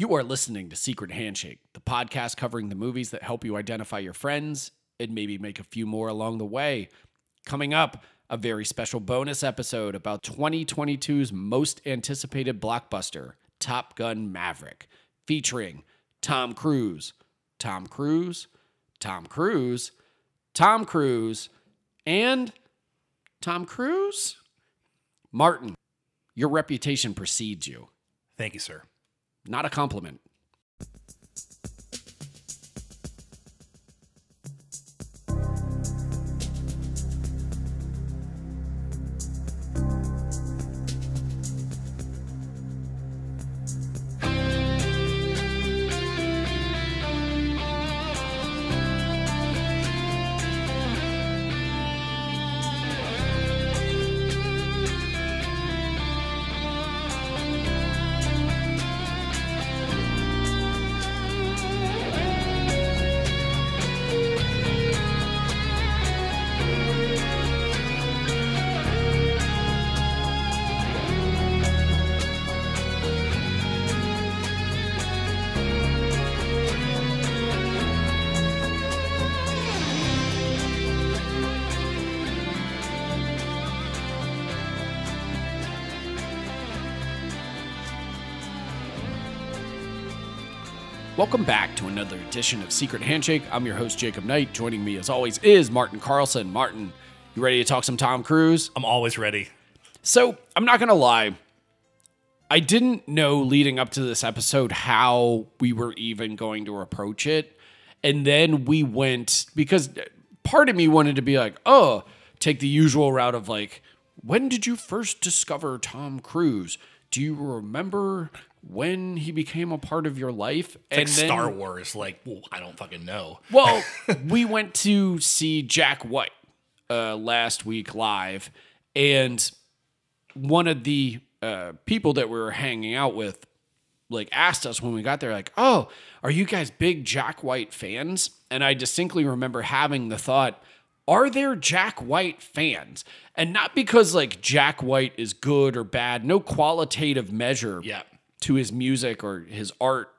You are listening to Secret Handshake, the podcast covering the movies that help you identify your friends and maybe make a few more along the way. Coming up, a very special bonus episode about 2022's most anticipated blockbuster, Top Gun Maverick, featuring Tom Cruise, Tom Cruise, Tom Cruise, Tom Cruise, and Tom Cruise? Martin, your reputation precedes you. Thank you, sir. Not a compliment. Welcome back to another edition of Secret Handshake. I'm your host, Jacob Knight. Joining me, as always, is Martin Carlson. Martin, you ready to talk some Tom Cruise? I'm always ready. So, I'm not going to lie. I didn't know leading up to this episode how we were even going to approach it. And then we went, because part of me wanted to be like, oh, take the usual route of like, when did you first discover Tom Cruise? Do you remember when he became a part of your life? It's like Star Wars. Like, well, I don't fucking know. Well, we went to see Jack White uh, last week live, and one of the uh, people that we were hanging out with like asked us when we got there like oh are you guys big jack white fans and i distinctly remember having the thought are there jack white fans and not because like jack white is good or bad no qualitative measure Yeah. To his music or his art,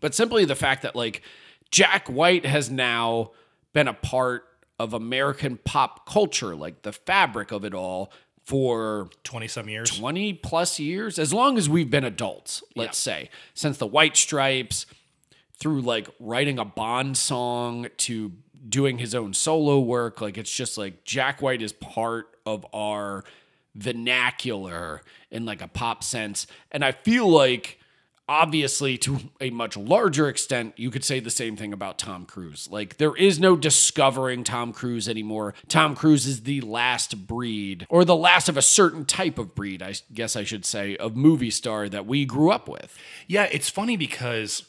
but simply the fact that like Jack White has now been a part of American pop culture, like the fabric of it all for 20 some years. 20 plus years, as long as we've been adults, let's say, since the White Stripes, through like writing a Bond song to doing his own solo work. Like it's just like Jack White is part of our vernacular in like a pop sense. And I feel like obviously to a much larger extent you could say the same thing about Tom Cruise. Like there is no discovering Tom Cruise anymore. Tom Cruise is the last breed or the last of a certain type of breed, I guess I should say, of movie star that we grew up with. Yeah, it's funny because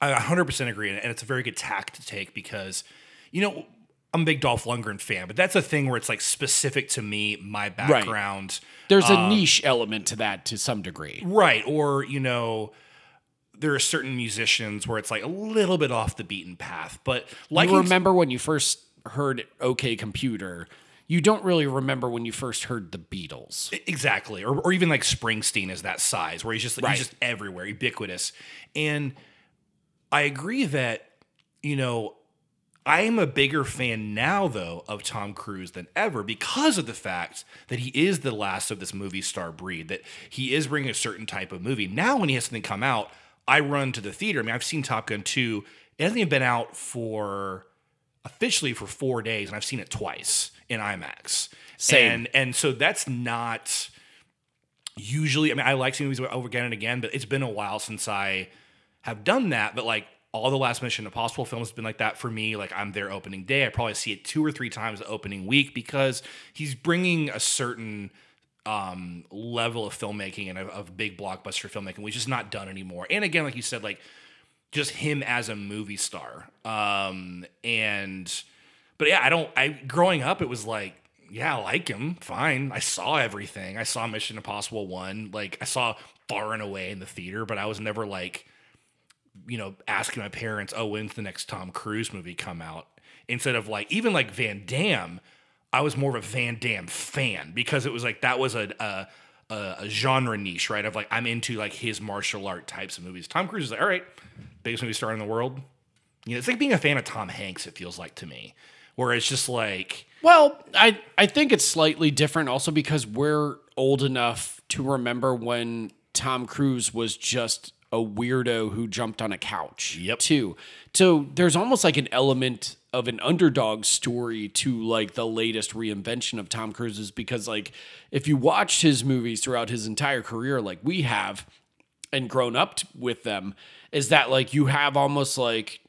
I 100% agree, and it's a very good tack to take because, you know, I'm a big Dolph Lundgren fan, but that's a thing where it's like specific to me, my background. There's a um, niche element to that to some degree. Right. Or, you know, there are certain musicians where it's like a little bit off the beaten path. But like you remember when you first heard OK Computer, you don't really remember when you first heard the Beatles. Exactly. Or, or even like Springsteen is that size where he's just Right. he's just everywhere, ubiquitous. And I agree that, you know, I am a bigger fan now though of Tom Cruise than ever because of the fact that he is the last of this movie star breed, that he is bringing a certain type of movie. Now when he has something come out, I run to the theater. I mean, I've seen Top Gun 2. It hasn't even been out for officially for four days, and I've seen it twice in IMAX. Same. And and so that's not usually I mean I like seeing movies over again and again, but it's been a while since I have done that. But like all the last Mission Impossible films have been like that for me. Like I'm there opening day. I probably see it two or three times the opening week because he's bringing a certain um, level of filmmaking and of, of big blockbuster filmmaking, which is not done anymore. And again, like you said, like just him as a movie star. Um, and but yeah, I don't. I growing up, it was like, yeah, I like him, fine. I saw everything. I saw Mission Impossible one. Like I saw Far and Away in the theater, but I was never like, you know, asking my parents, oh, when's the next Tom Cruise movie come out? Instead of like even like Van Damme, I was more of a Van Damme fan because it was like that was a a, a, genre niche, right? Of like I'm into like his martial art types of movies. Tom Cruise is like, all right, biggest movie star in the world. You know, it's like being a fan of Tom Hanks. It feels like to me, where it's just like Well, I I think it's slightly different also because we're old enough to remember when Tom Cruise was just a weirdo who jumped on a couch. Yep. Too. So there's almost like an element of an underdog story to like the latest reinvention of Tom Cruise's because like if you watched his movies throughout his entire career like we have and grown up with them is that like you have almost like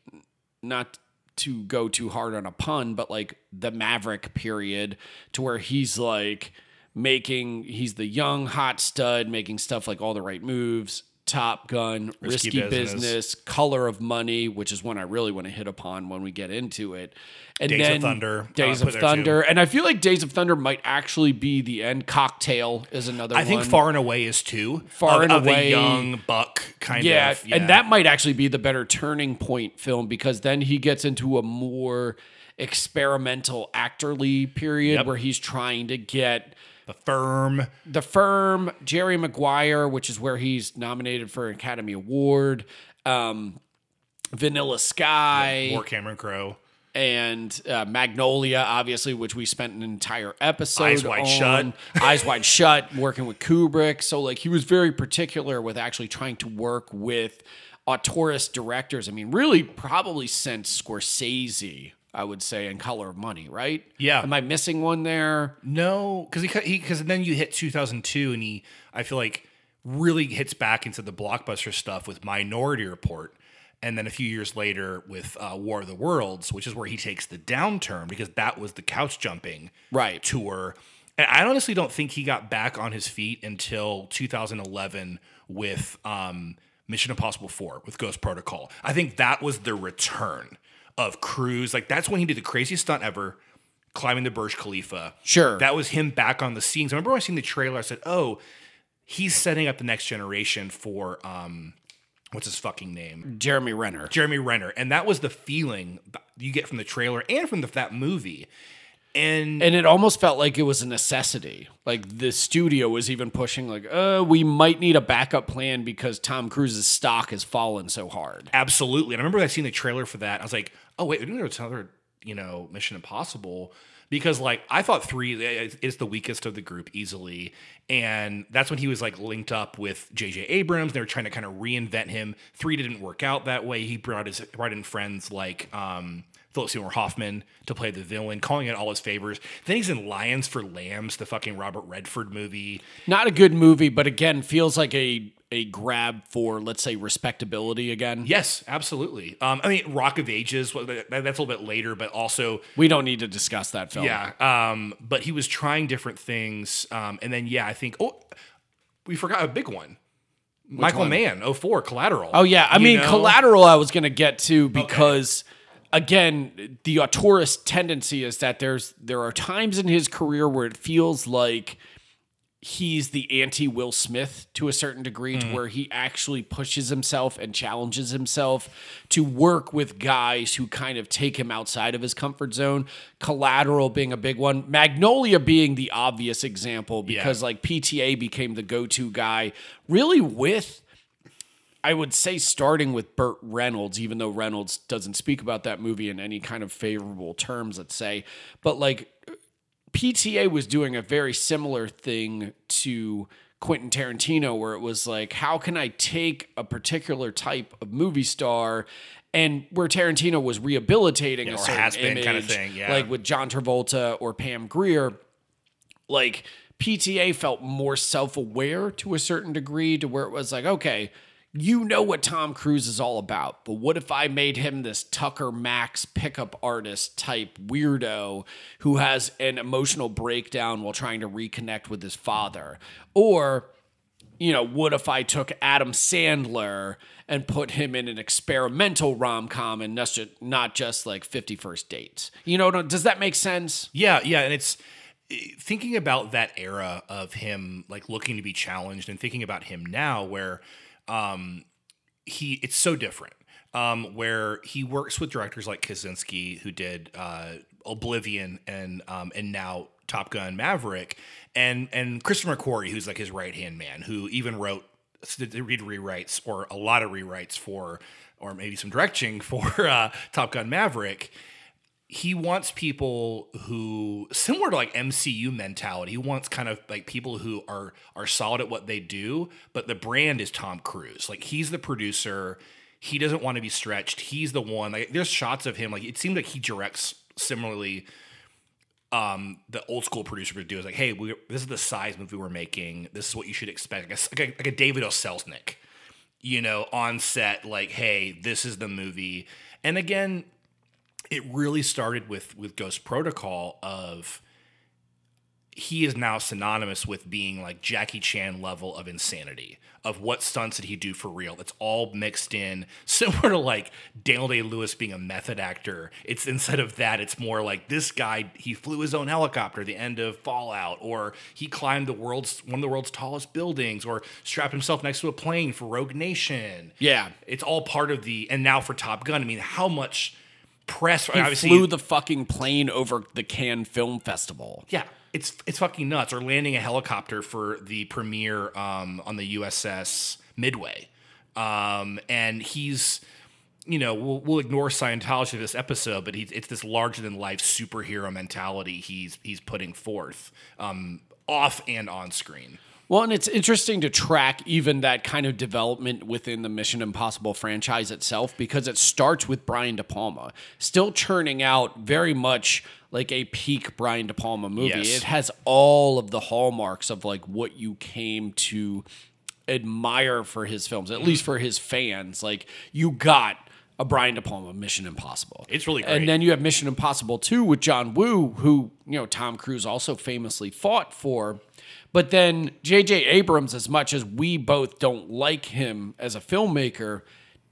not to go too hard on a pun, but like the Maverick period to where he's like making he's the young hot stud making stuff like all the right moves, Top Gun, Risky, Risky business. Business. Color of Money, which is one I really want to hit upon when we get into it. And Days of then Thunder, Days uh, of Thunder, and I feel like Days of Thunder might actually be the end. Cocktail is another. I think. Far and Away is too. Far of, and of Away- young buck kind yeah, of. Yeah. And that might actually be the better turning point film because then he gets into a more experimental actorly period Yep. where he's trying to get the firm. the firm Jerry Maguire, which is where he's nominated for an Academy Award, um, Vanilla Sky, Or Cameron Crowe. and uh, Magnolia, obviously, which we spent an entire episode Eyes Wide on. Shut. Eyes Wide Shut, working with Kubrick. So, like, he was very particular with actually trying to work with auteurist directors. I mean, really, probably since Scorsese, I would say, in Color of Money, right? Yeah. Am I missing one there? No, because he because then you hit 2002, and he I feel like really hits back into the blockbuster stuff with Minority Report, and then a few years later with uh, War of the Worlds, which is where he takes the downturn because that was the couch jumping Right. tour. And I honestly don't think he got back on his feet until 2011 with um, Mission Impossible 4 with Ghost Protocol. I think that was the return of Cruise. Like that's when he did the craziest stunt ever, climbing the Burj Khalifa. Sure. That was him back on the scenes. I remember when I seen the trailer, I said, "Oh, he's setting up the next generation for um, what's his fucking name, Jeremy Renner. Jeremy Renner." And that was the feeling you get from the trailer and from the, that movie. And, And it almost felt like it was a necessity. Like the studio was even pushing, like, uh, we might need a backup plan because Tom Cruise's stock has fallen so hard. Absolutely. And I remember I seen the trailer for that. I was like, oh wait, doing another, you know, Mission Impossible. Because like I thought three is the weakest of the group easily. And that's when he was like linked up with JJ Abrams. They were trying to kind of reinvent him. Three didn't work out that way. He brought his brought in friends like um Philip Seymour Hoffman to play the villain, calling it all his favors. Then he's in Lions for Lambs, the fucking Robert Redford movie. Not a good movie, but again, feels like a a grab for, let's say, respectability again. Yes, absolutely. Um, I mean, Rock of Ages, that's a little bit later, but also We don't need to discuss that film. Yeah. Um, but he was trying different things. Um, and then, yeah, I think, oh, we forgot a big one. Michael one? Mann, 04, Collateral. Oh yeah, I mean know? collateral. I was gonna get to because again, the auteurist tendency is that there's there are times in his career where it feels like he's the anti Will Smith to a certain degree, to mm-hmm. where he actually pushes himself and challenges himself to work with guys who kind of take him outside of his comfort zone. Collateral being a big one, Magnolia being the obvious example because like PTA became the go to guy, really with. I would say starting with Burt Reynolds, even though Reynolds doesn't speak about that movie in any kind of favorable terms, let's say. But like PTA was doing a very similar thing to Quentin Tarantino, where it was like, how can I take a particular type of movie star and where Tarantino was rehabilitating a certain has been image, kind of thing, yeah. like with John Travolta or Pam Grier, like PTA felt more self-aware to a certain degree to where it was like, okay, you know what Tom Cruise is all about, but what if I made him this Tucker Max pickup artist type weirdo who has an emotional breakdown while trying to reconnect with his father? Or, you know, what if I took Adam Sandler and put him in an experimental rom com and not just, like 50 First Dates? You know, does that make sense? Yeah, yeah, and it's thinking about that era of him like looking to be challenged and thinking about him now where um he it's so different. Um, where he works with directors like Kosinski, who did uh, Oblivion and um, and now Top Gun Maverick, and and Christopher McQuarrie, who's like his right hand man, who even wrote read rewrites or a lot of rewrites for, or maybe some directing for uh, Top Gun Maverick. He wants people who similar to like MCU mentality. He wants kind of like people who are are solid at what they do, but the brand is Tom Cruise. Like he's the producer. He doesn't want to be stretched. He's the one. Like there's shots of him. Like it seemed like he directs similarly um, the old school producer would do is like, hey, we, this is the size movie we're making. This is what you should expect. Like a, like a, like a David O. Selznick, you know, on set, like, hey, this is the movie. And again, it really started with with Ghost Protocol of he is now synonymous with being like Jackie Chan level of insanity. Of what stunts did he do for real? It's all mixed in, similar to like Daniel Day Lewis being a method actor. It's instead of that, it's more like this guy he flew his own helicopter. The end of Fallout, or he climbed the world's one of the world's tallest buildings, or strapped himself next to a plane for Rogue Nation. Yeah, it's all part of the. And now for Top Gun, I mean, how much press? He flew the fucking plane over the Cannes Film Festival. Yeah, it's it's fucking nuts. Or landing a helicopter for the premiere um, on the USS Midway, um, and he's you know we'll, we'll ignore Scientology for this episode, but he's it's this larger than life superhero mentality he's he's putting forth um, off and on screen. Well, and it's interesting to track even that kind of development within the Mission Impossible franchise itself because it starts with Brian De Palma, still churning out very much like a peak Brian De Palma movie. Yes. It has all of the hallmarks of like what you came to admire for his films, at least for his fans. Like you got a Brian De Palma Mission Impossible. It's really great. And then you have Mission Impossible 2 with John Woo, who, you know, Tom Cruise also famously fought for. But then J.J. Abrams, as much as we both don't like him as a filmmaker,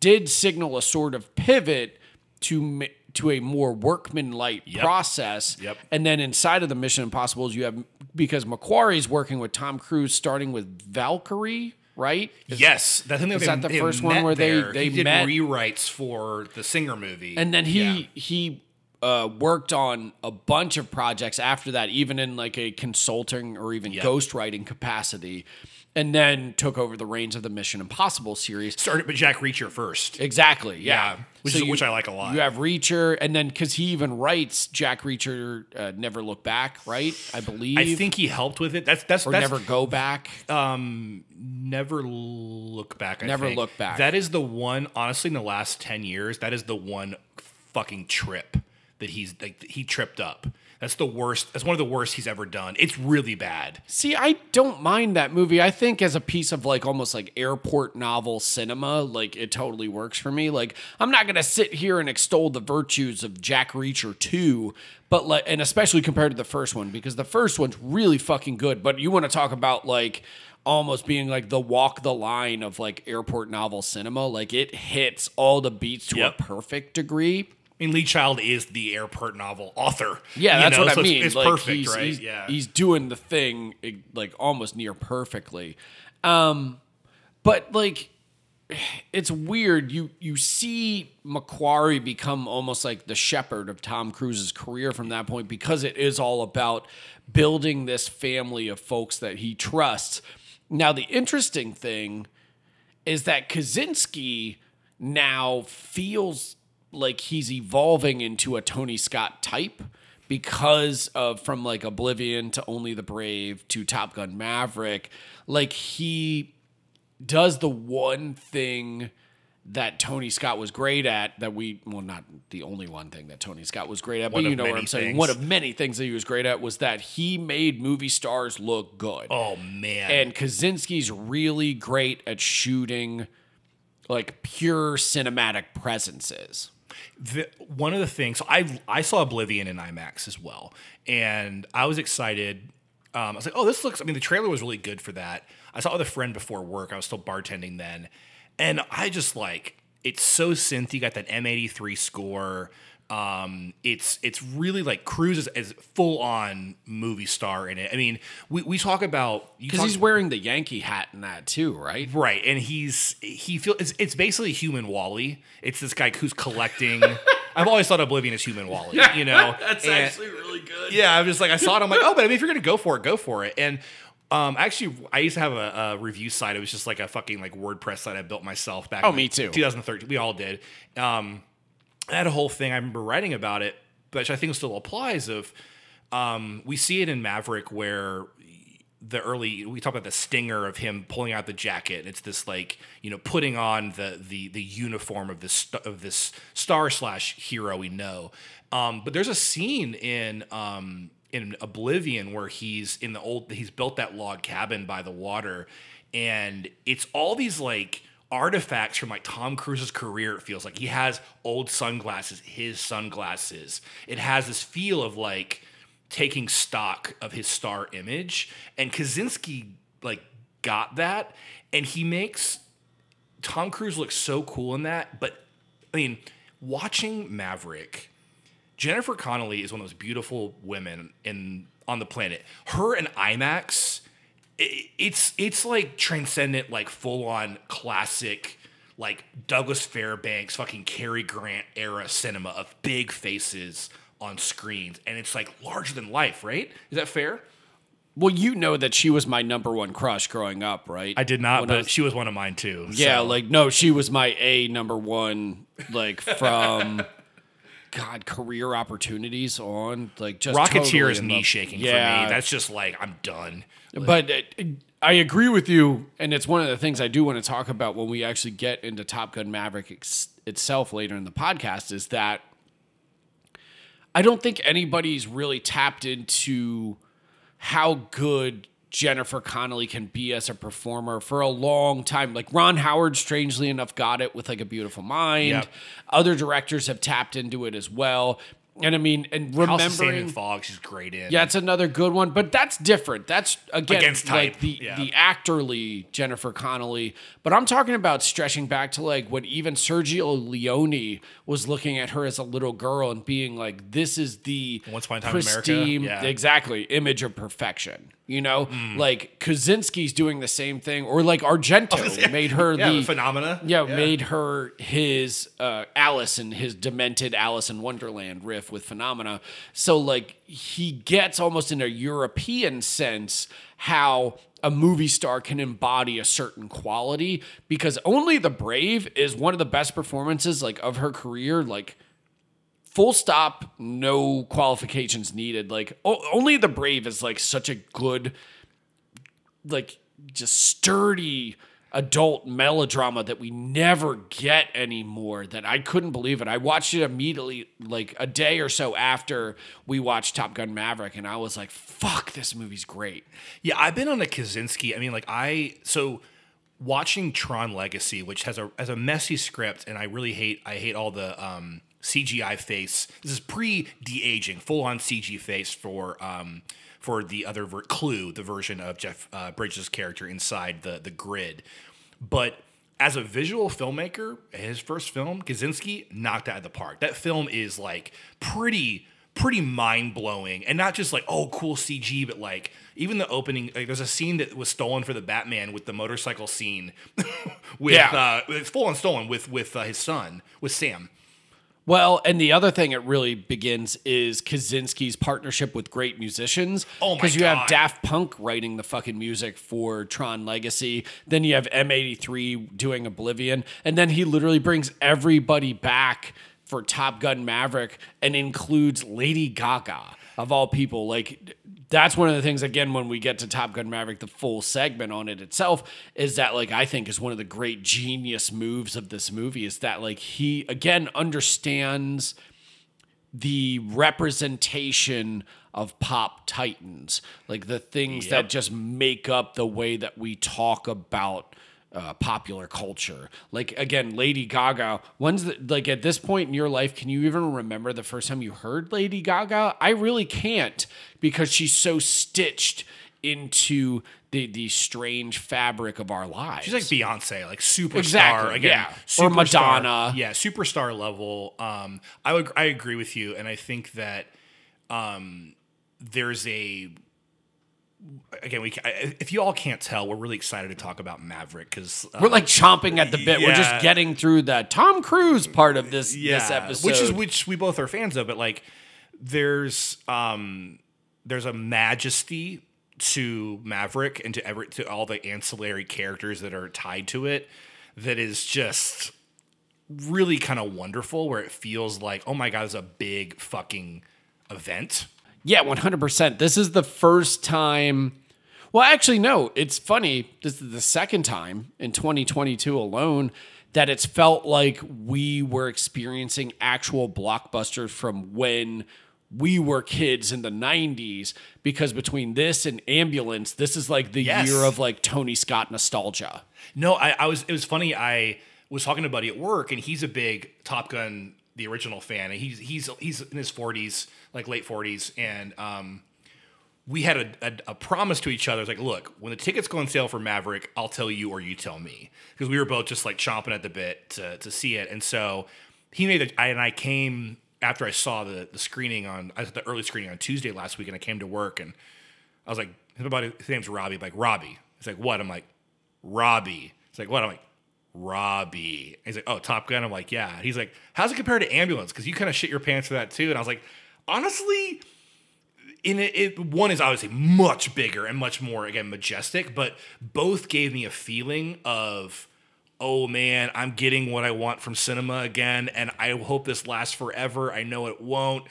did signal a sort of pivot to to a more workman-like yep. process. Yep. And then inside of the Mission Impossibles, you have because McQuarrie's working with Tom Cruise, starting with Valkyrie, right? Is, yes, that's is they, that the first one where they they he met rewrites for the Singer movie, and then he yeah. he uh, worked on a bunch of projects after that, even in like a consulting or even yep. ghostwriting capacity, and then took over the reins of the Mission Impossible series. Started with Jack Reacher first. Exactly. Yeah. yeah which, so is, you, which I like a lot. You have Reacher, and then because he even writes Jack Reacher, uh, Never Look Back, right? I believe. I think he helped with it. That's that's or that's, Never Go Back. Um, Never Look Back. I never think. Look Back. That is the one. Honestly, in the last ten years, that is the one fucking trip that he's like he tripped up. That's the worst. That's one of the worst he's ever done. It's really bad. See, I don't mind that movie. I think as a piece of like almost like airport novel cinema, like it totally works for me. Like I'm not gonna sit here and extol the virtues of Jack Reacher 2, but like and especially compared to the first one, because the first one's really fucking good. But you want to talk about like almost being like the walk the line of like airport novel cinema. Like it hits all the beats to yep. a perfect degree. I mean, Lee Child is the airport novel author. Yeah, that's know? what so I mean. It's, it's like, perfect, he's, right? He's, yeah, he's doing the thing like almost near perfectly. Um, but like, it's weird. You you see McQuarrie become almost like the shepherd of Tom Cruise's career from that point because it is all about building this family of folks that he trusts. Now, the interesting thing is that Kosinski now feels like he's evolving into a Tony Scott type because of from like Oblivion to Only the Brave to Top Gun Maverick. Like he does the one thing that Tony Scott was great at that we well not the only one thing that Tony Scott was great at, one but you know what I'm saying. Things. One of many things that he was great at was that he made movie stars look good. Oh man. And Kosinski's really great at shooting like pure cinematic presences the, one of the things so I I saw Oblivion in IMAX as well, and I was excited. Um, I was like, oh, this looks. I mean, the trailer was really good for that. I saw it with a friend before work. I was still bartending then, and I just like it's so synthy. Got that M83 score. Um, it's it's really like Cruise is, is, full on movie star in it. I mean, we, we talk about because he's wearing the Yankee hat in that too, right? Right, and he's he feels it's, it's basically human WALL-E. It's this guy who's collecting I've always thought Oblivion is human WALL-E. You know, That's And- actually really good. yeah, I'm just like I saw it. I'm like, oh, but I mean, if you're gonna go for it, go for it. And um, actually, I used to have a, a review site. It was just like a fucking like WordPress site I built myself back. Oh, in, me too. 2013. We all did. Um, I had a whole thing. I remember writing about it, which I think still applies. Of um, we see it in Maverick where the early we talk about the stinger of him pulling out the jacket it's this like you know putting on the the the uniform of this of this star slash hero we know um but there's a scene in um in oblivion where he's in the old he's built that log cabin by the water and it's all these like artifacts from like Tom Cruise's career. It feels like he has old sunglasses, his sunglasses. It has this feel of like taking stock of his star image, and Kosinski like got that, and he makes Tom Cruise look so cool in that. But I mean, watching Maverick. Jennifer Connelly is one of those beautiful women in on the planet. Her and IMAX, it's it's like transcendent, like full on classic, like Douglas Fairbanks, fucking Cary Grant era cinema of big faces on screens, and it's like larger than life, right? Is that fair? Well, you know that she was my number one crush growing up, right? I did not, When I but was- she was one of mine too. yeah, so- like no, she was my A number one, like from God career opportunities on like just Rocketeer totally is knee shaking Yeah, for me. That's just like I'm done. but it, it- I agree with you, and it's one of the things I do want to talk about when we actually get into Top Gun Maverick ex- itself later in the podcast. Is that I don't think anybody's really tapped into how good Jennifer Connelly can be as a performer for a long time. Like Ron Howard, strangely enough, got it with like a beautiful mind. Yep. Other directors have tapped into it as well. And I mean, and House of Sand remembering, Fog, she's great in. yeah, it's another good one, but that's different. That's again Against like the yeah. the actorly Jennifer Connelly. But I'm talking about stretching back to like when even Sergio Leone was looking at her as a little girl and being like, "This is the Once Upon a Time in America? pristine, Yeah. exactly image of perfection." You know, Mm. like Kosinski's doing the same thing, or like Argento made her yeah, the the phenomena. yeah, made her his uh, Alice and his demented Alice in Wonderland riff with Phenomena. So like he gets almost in a European sense how a movie star can embody a certain quality because only the brave is one of the best performances like of her career like full stop no qualifications needed like o- only the brave is like such a good like just sturdy adult melodrama that we never get anymore that I couldn't believe it. I watched it immediately like a day or so after we watched Top Gun Maverick and I was like fuck this movie's great. Yeah, I've been on a Kosinski. I mean, like I so watching Tron Legacy, which has a has a messy script, and I really hate I hate all the um, CGI face. This is pre de aging, full on CG face for um, for the other ver- Clu, the version of Jeff uh, Bridges' character inside the the grid. But as a visual filmmaker, his first film, Kosinski knocked out of the park. That film is like pretty pretty mind blowing, and not just like oh cool CG, but like even the opening. Like there's a scene that was stolen for the Batman with the motorcycle scene, with Yeah. uh, it's full on stolen with with uh, his son with Sam. Well, and the other thing it really begins is Kosinski's partnership with great musicians. Oh my Because you have Daft Punk writing the fucking music for Tron Legacy. Then you have M83 doing Oblivion. And then he literally brings everybody back for Top Gun Maverick and includes Lady Gaga, of all people. Like, that's one of the things, again, when we get to Top Gun Maverick, the full segment on it itself, is that, like, I think is one of the great genius moves of this movie is that, like, he, again, understands the representation of pop titans, like the things that just make up the way that we talk about uh, popular culture. Like again, Lady Gaga. When's the like at this point in your life? Can you even remember the first time you heard Lady Gaga? I really can't because she's so stitched into the the strange fabric of our lives. She's like Beyonce, like superstar Exactly, again. yeah. Or Madonna. Yeah, superstar level. Um, I would I agree with you, and I think that um, there's a again, we if you all can't tell, we're really excited to talk about Maverick because We're like chomping at the bit. We're just getting through the Tom Cruise part of this this episode. which is which we both are fans of. But like, there's um, there's a majesty to Maverick and to every to all the ancillary characters that are tied to it that is just really kind of wonderful. Where it feels like, oh my god, it's a big fucking event. Yeah, 100%. This is the first time. Well, actually, no, it's funny. This is the second time in 2022 alone that it's felt like we were experiencing actual blockbusters from when we were kids in the 90s. Because between this and Ambulance, this is like the Yes. year of like Tony Scott nostalgia. No, I, I was. It was funny. I was talking to a buddy at work, and he's a big Top Gun, the original fan, and he's he's he's in his forties, like late forties, and um, we had a, a, a promise to each other. It's like, look, when the tickets go on sale for Maverick, I'll tell you or you tell me, because we were both just like chomping at the bit to to see it, and so he made it, and I came after I saw the the screening on I the early screening on Tuesday last week, and I came to work and I was like, his name's Robbie. I'm like Robbie. He's like, what? I'm like, Robbie. He's like, what? I'm like, Robbie. He's like, oh, Top Gun. I'm like, yeah. He's like, how's it compare to Ambulance? Because you kind of shit your pants for that too. And I was like, honestly, in it, it, one is obviously much bigger and much more again majestic, but both gave me a feeling of, oh man, I'm getting what I want from cinema again, and I hope this lasts forever. I know it won't.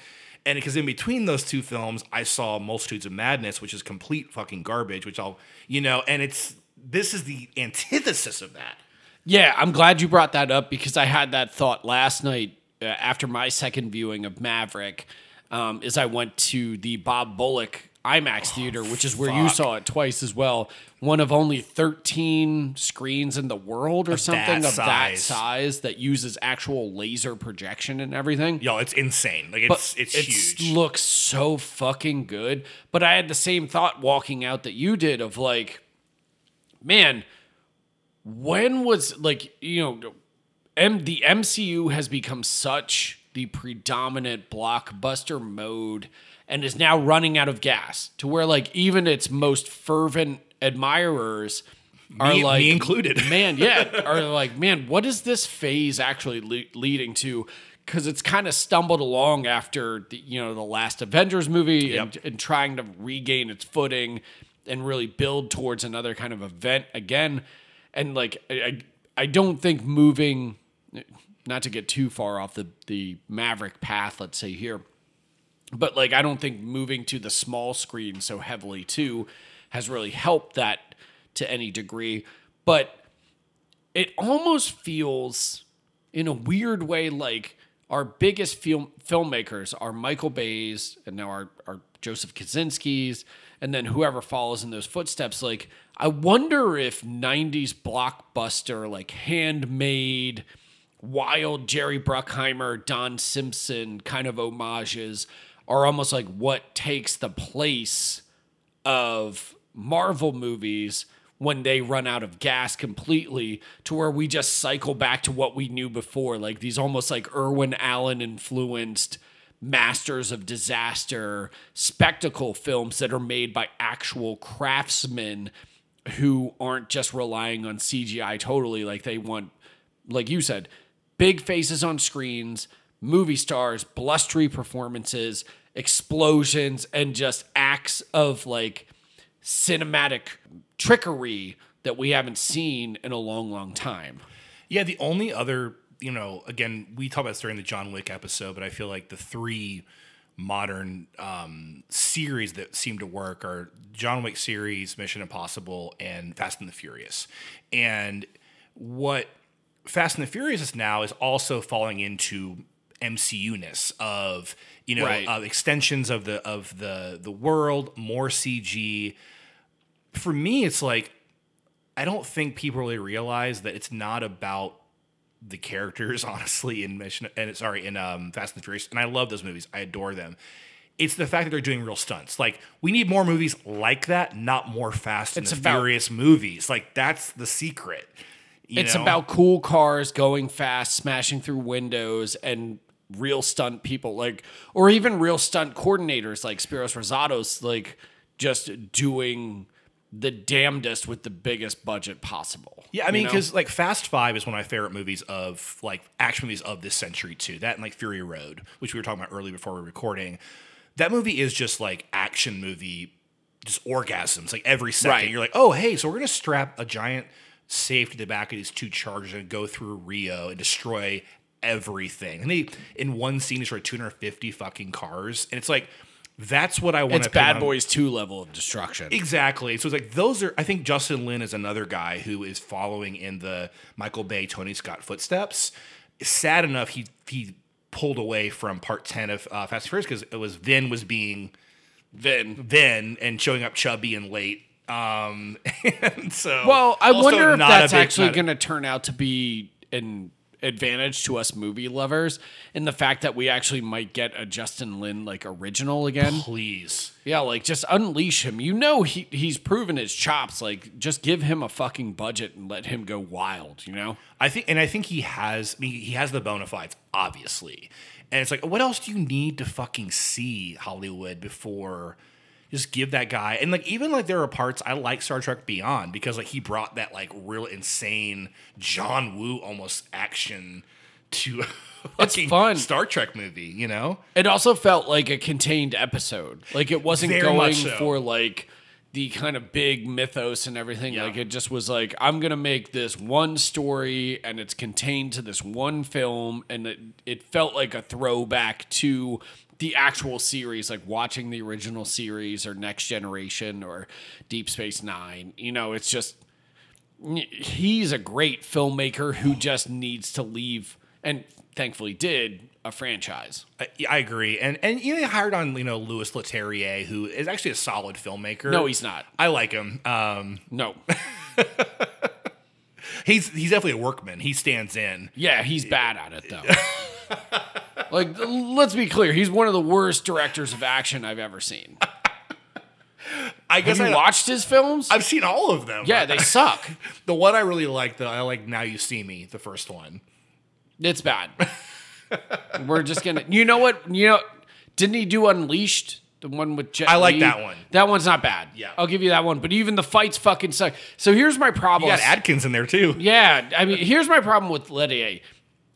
And because in between those two films, I saw Multitudes of Madness, which is complete fucking garbage, which I'll, you know, and it's this is the antithesis of that. Yeah, I'm glad you brought that up because I had that thought last night uh, after my second viewing of Maverick. Um, is I went to the Bob Bullock IMAX theater, which is where you saw it twice as well. One of only 13 screens in the world or something that of that size. size that uses actual laser projection and everything. Yo, it's insane. Like it's it's it's- huge. looks so fucking good. But I had the same thought walking out that you did of like, man, when was like you know, M- the MCU has become such the predominant blockbuster mode and is now running out of gas to where like even its most fervent admirers are Me- me like included. man yeah are like man what is this phase actually le- leading to? Because it's kind of stumbled along after the you know the last avengers movie and, and trying to regain its footing and really build towards another kind of event again and like i, I, I don't think moving not to get too far off the the maverick path let's say here but like I don't think moving to the small screen so heavily too has really helped that to any degree. But it almost feels in a weird way like our biggest film filmmakers are Michael Bay's and now our, our Joseph Kosinski's and then whoever follows in those footsteps. Like I wonder if 90s blockbuster like handmade wild Jerry Bruckheimer, Don Simpson kind of homages are almost like what takes the place of Marvel movies when they run out of gas completely to where we just cycle back to what we knew before like these almost like Irwin Allen influenced masters of disaster spectacle films that are made by actual craftsmen who aren't just relying on CGI totally like they want like you said big faces on screens movie stars blustery performances explosions and just acts of like cinematic trickery that we haven't seen in a long long time. Yeah, the only other, you know, again, we talked about this during the John Wick episode, but I feel like the three modern um, series that seem to work are John Wick series, Mission Impossible, and Fast and the Furious. And what Fast and the Furious is now is also falling into MCU-ness of you know Right. uh, extensions of the of the the world, more CG. For me, it's like I don't think people really realize that it's not about the characters, honestly, in Mission and sorry, in um, Fast and the Furious. And I love those movies. I adore them. It's the fact that they're doing real stunts. Like we need more movies like that, not more Fast and It's the about- Furious movies. Like that's the secret. you it's know? about cool cars going fast smashing through windows and real stunt people like or even real stunt coordinators like Spiros Razatos like just doing the damnedest with the biggest budget possible. Yeah, I you mean, know? because like Fast Five is one of my favorite movies of like action movies of this century too. That and like Fury Road, which we were talking about earlier before we were recording. That movie is just like action movie, just orgasms like every second. Right. You're like, oh hey, so we're gonna strap a giant safe to the back of these two chargers and go through Rio and destroy everything. And they in one scene destroy 250 fucking cars, and it's like. That's what I want it's Bad Boys 2 level of destruction. Exactly. So it's like those are. I think Justin Lin is another guy who is following in the Michael Bay, Tony Scott footsteps. Sad enough, he he pulled away from part ten of uh, Fast and Furious because it was Vin was being Vin. Vin and showing up chubby and late. Um, and so Well, I wonder if that's big- actually going to turn out to be an advantage to us movie lovers in the fact that we actually might get a Justin Lin like original again. Please, Yeah, like just unleash him. You know he he's proven his chops. Like just give him a fucking budget and let him go wild, you know? I think, and I think he has. I mean, he has the bona fides, obviously. And it's like, what else do you need to fucking see Hollywood before? Just give that guy, and like even like there are parts I like Star Trek Beyond because like he brought that like real insane John Woo almost action to a It's fun. Star Trek movie. You know, It also felt like a contained episode. Like it wasn't Very going so. for like the kind of big mythos and everything. Yeah. Like it just was like I'm gonna make this one story and it's contained to this one film, and it it felt like a throwback to the actual series, like watching the original series or Next Generation or Deep Space Nine. You know, it's just he's a great filmmaker who just needs to leave and thankfully did a franchise. I, I agree, and and you know, they hired on you know Louis Leterrier, who is actually a solid filmmaker. No, he's not. I like him. Um, No. he's he's definitely a workman. He stands in. Yeah, he's bad at it though. like, let's be clear, he's one of the worst directors of action I've ever seen. I Have guess you I, watched his films? I've seen all of them. yeah, they suck. the one I really like though, I like Now You See Me, the first one. It's bad. We're just gonna. You know what? You know, didn't he do Unleashed? The one with Jet I like Li? that one. That one's not bad. Yeah. I'll give you that one. But even the fights fucking suck. So here's my problem. You got Adkins in there too. Yeah, I mean, here's my problem with Leterrier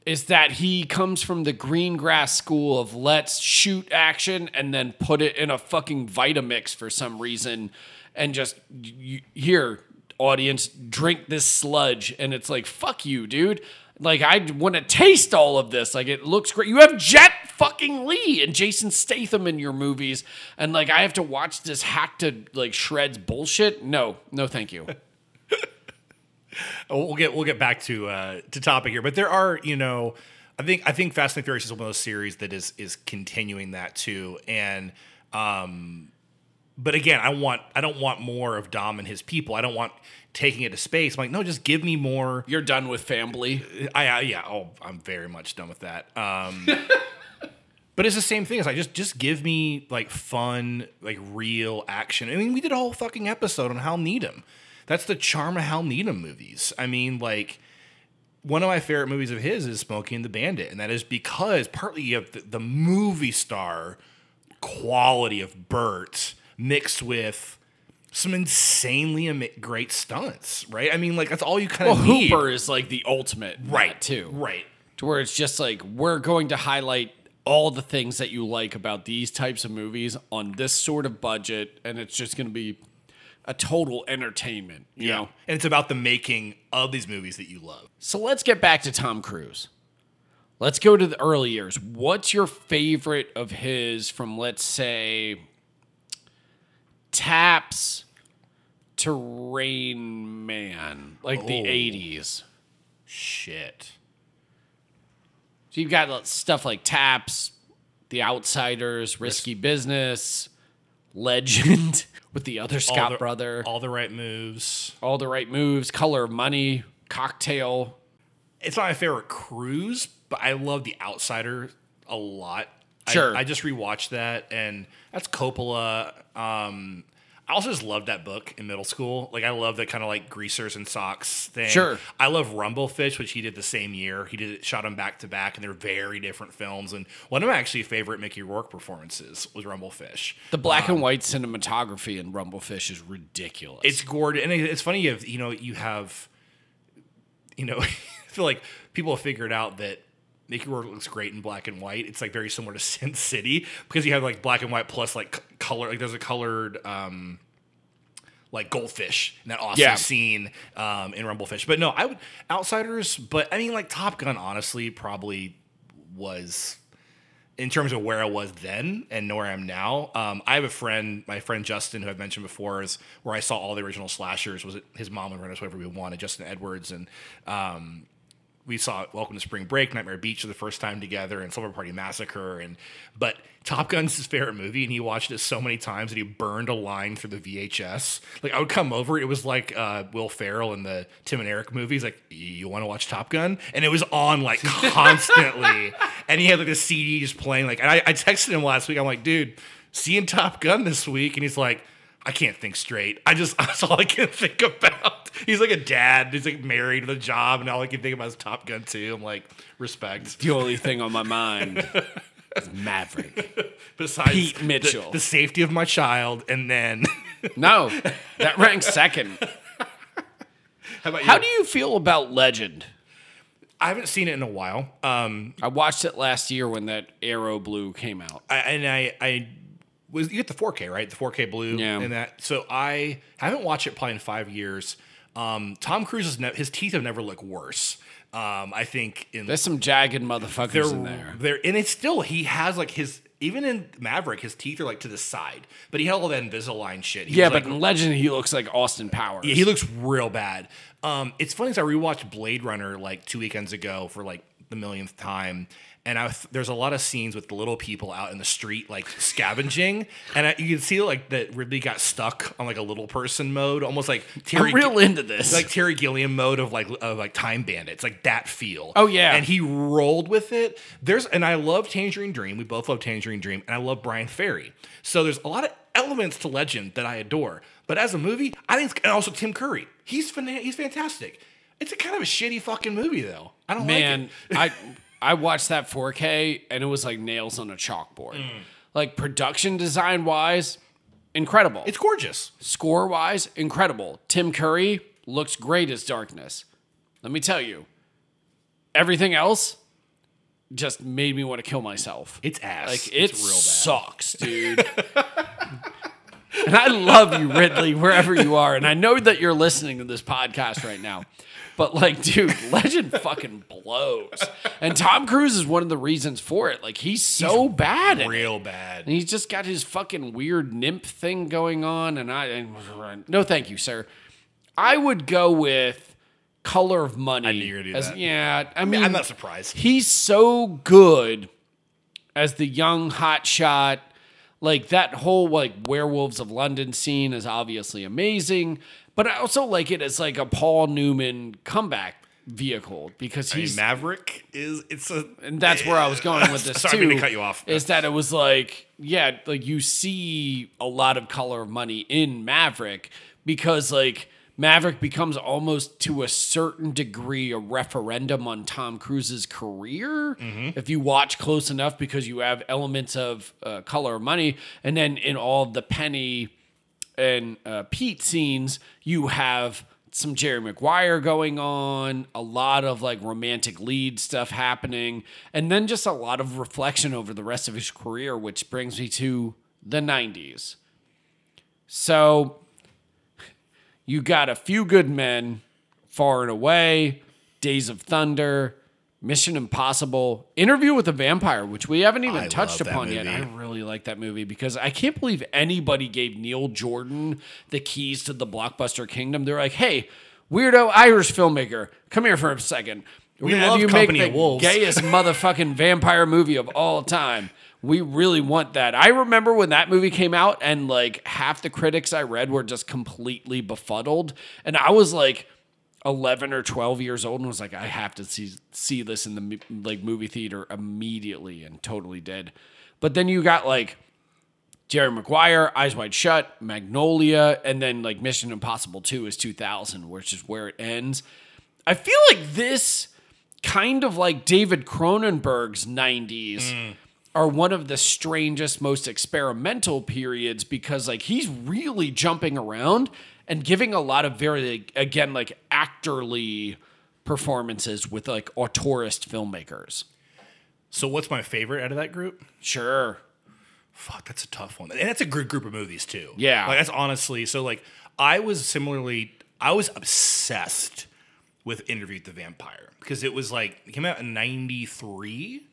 is that he comes from the Greengrass school of let's shoot action and then put it in a fucking Vitamix for some reason and just you, here audience drink this sludge. And it's like fuck you dude. Like I want to taste all of this. Like it looks great. You have Jet fucking Li and Jason Statham in your movies. And like I have to watch this hack to like shreds bullshit? No no thank you We'll get we'll get back to uh, to topic here, but there are you know, I think I think Fast and Furious is one of those series that is is continuing that too, and um, but again, I want I don't want more of Dom and his people. I don't want taking it to space. I'm like, no, just give me more. you're done with family I, I yeah, oh, I'm very much done with that. Um, but it's the same thing. It's like just just give me like fun, like real action. I mean, we did a whole fucking episode on Hal Needham. That's the charm of Hal Needham movies. I mean, like one of my favorite movies of his is Smokey and the Bandit, and that is because partly you have the, the movie star quality of Burt mixed with some insanely great stunts, right? I mean, like that's all you kind Well, of need, Hooper is like the ultimate, right? Too, right. to where it's just like we're going to highlight all the things that you like about these types of movies on this sort of budget, and it's just going to be a total entertainment, you know. And it's about the making of these movies that you love. So let's get back to Tom Cruise. Let's go to the early years. What's your favorite of his from, let's say, Taps to Rain Man, like the Oh. 80s? Shit. So you've got uh, stuff like Taps, The Outsiders, Risky Business, Legend with the other Scott all the, brother, all, the right moves. All the right moves, Color of Money, Cocktail. It's not my favorite cruise, but I love The Outsider a lot. I- Sure. I, just rewatched that, and that's Coppola. Um, I also just loved that book in middle school. Like I love that kind of like greasers and socks thing. Sure. I love Rumblefish, which he did the same year. He did shot them back to back, and they're very different films. And one of my actually favorite Mickey Rourke performances was Rumblefish. The black and um, white cinematography in Rumblefish is ridiculous. It's gorgeous, and it's funny. You have, you know, you have, you know, I feel like people have figured out that Mickey Rourke looks great in black and white. It's like very similar to Sin City because you have like black and white plus like color. Like there's a colored. um like goldfish in that awesome Yeah. scene um, in Rumblefish, but no, I would outsiders. But I mean, like Top Gun, honestly, probably was in terms of where I was then and where I am now. Um, I have a friend, my friend Justin, who I've mentioned before, is where I saw all the original slashers. Was it his mom would run us whatever we wanted, Justin Edwards, and um, we saw Welcome to Spring Break, Nightmare Beach for the first time together, and Slumber Party Massacre, and but Top Gun's his favorite movie, and he watched it so many times that he burned a line through the VHS. Like I would come over, it was like uh, Will Ferrell in the Tim and Eric movies. Like, you want to watch Top Gun? And it was on like constantly, and he had like a CD just playing. Like, and I, I texted him last week. I'm like, dude, seeing Top Gun this week, and he's like. I can't think straight. I just that's all I can think about. He's like a dad. He's like married with a job, and all I can think about is Top Gun 2. I'm like, respect. the only thing on my mind is Maverick. Besides Pete the- Mitchell. the, safety of my child, and then No, that ranks second. how about you? How do you feel about Legend? I haven't seen it in a while. Um, I watched it last year when that Arrow Blue came out. I, and I, I was you get the 4K right, the 4K blue, Yeah. and that. So I haven't watched it probably in five years. Um, Tom Cruise's ne- his teeth have never looked worse. Um, I think in There's some jagged motherfuckers in there. There and it's still he has like his even in Maverick his teeth are like to the side, but he had all that Invisalign shit. He Yeah, but like, in Legend he looks like Austin Powers. Yeah, he looks real bad. Um, it's funny because I rewatched Blade Runner like two weekends ago for like the millionth time, and I there's a lot of scenes with the little people out in the street like scavenging, and I, you can see like that Ridley got stuck on like a little person mode, almost like Terry. I'm real into this. like Terry Gilliam mode of like of like Time Bandits, like that feel. Oh, yeah. and he rolled with it. There's and I love Tangerine Dream. We both love Tangerine Dream, and I love Bryan Ferry. So there's a lot of elements to Legend that I adore. But as a movie, I think, it's, and also Tim Curry, he's fan- he's fantastic. It's a kind of a shitty fucking movie though. I don't Man, like it. I I watched that 4K and it was like nails on a chalkboard. Mm. Like production design wise, incredible. It's gorgeous. Score wise, incredible. Tim Curry looks great as Darkness. Let me tell you, everything else just made me want to kill myself. It's ass. Like it's it real bad. sucks, dude. and I love you, Ridley, wherever you are. And I know that you're listening to this podcast right now. But like, dude, Legend fucking blows. And Tom Cruise is one of the reasons for it. Like, he's so bad at it. Real bad. And he's just got his fucking weird nymph thing going on. And I, and, no, thank you, sir. I would go with Color of Money. I knew you were do as, that. Yeah, I mean, I'm not surprised. he's so good as the young hot shot like that whole like werewolves of london scene is obviously amazing but i also like it as like a paul newman comeback vehicle because I mean, he's Maverick is it's a and that's where i was going with this Sorry, too didn't mean to cut you off. is that it was like yeah like you see a lot of color of money in maverick because like Maverick becomes almost to a certain degree a referendum on Tom Cruise's career Mm-hmm. if you watch close enough because you have elements of uh, color of money and then in all of the Penny and uh, Pete scenes you have some Jerry Maguire going on, a lot of like romantic lead stuff happening, and then just a lot of reflection over the rest of his career, which brings me to the 90s. So you got a few good men, Far and Away, Days of Thunder, Mission Impossible, Interview with a Vampire, which we haven't even I touched upon yet. I really like that movie because I can't believe anybody gave Neil Jordan the keys to the blockbuster kingdom. They're like, hey, weirdo Irish filmmaker, come here for a second. We're We gonna have love you make the Wolves." gayest motherfucking vampire movie of all time. We really want that. I remember when that movie came out, and like half the critics I read were just completely befuddled, and I was like. 11 or 12 years old and was like I have to see see this in the like movie theater immediately and totally did. But then you got like Jerry Maguire, Eyes Wide Shut, Magnolia, and then like Mission Impossible 2 is 2000, which is where it ends. I feel like this kind of like David Cronenberg's 90s mm. are one of the strangest, most experimental periods because like he's really jumping around and giving a lot of very again like actorly performances with like auteurist filmmakers. So what's my favorite out of that group? Sure. Fuck, that's a tough one. And that's a good group of movies too. Yeah. Like that's honestly so like I was similarly I was obsessed with Interview with the Vampire because it was like it came out in 93.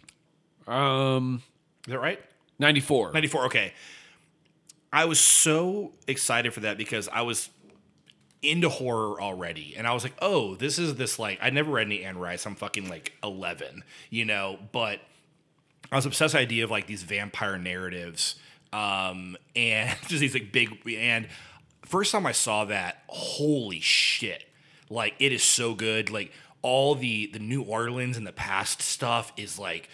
Um Is that right? 94. 94. Okay. I was so excited for that because I was into horror already. And I was like, oh, this is this like, I never read any Anne Rice. I'm fucking like 11, you know, but I was obsessed with the idea of like these vampire narratives. Um, and just these like big, and first time I saw that, holy shit. Like it is so good. Like all the, the New Orleans and the past stuff is like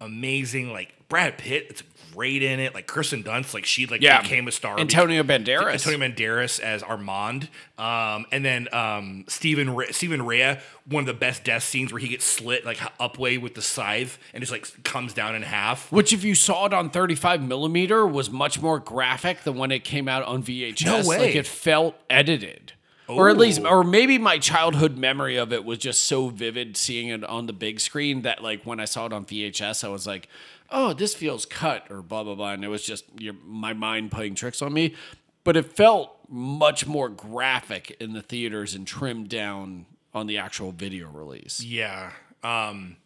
amazing. Like Brad Pitt, it's great in it. Like Kirsten Dunst, like she like Yeah. became a star. Antonio Banderas. Antonio Banderas as Armand, um, and then um, Stephen Re- Stephen Rea, one of the best death scenes where he gets slit like upway with the scythe and just like comes down in half. Which, if you saw it on 35 millimeter, was much more graphic than when it came out on VHS. No way. Like it felt edited. Or at least, or maybe my childhood memory of it was just so vivid seeing it on the big screen that, like, when I saw it on VHS, I was like, oh, this feels cut or blah, blah, blah. And it was just your, my mind playing tricks on me. But it felt much more graphic in the theaters and trimmed down on the actual video release. Yeah. Um,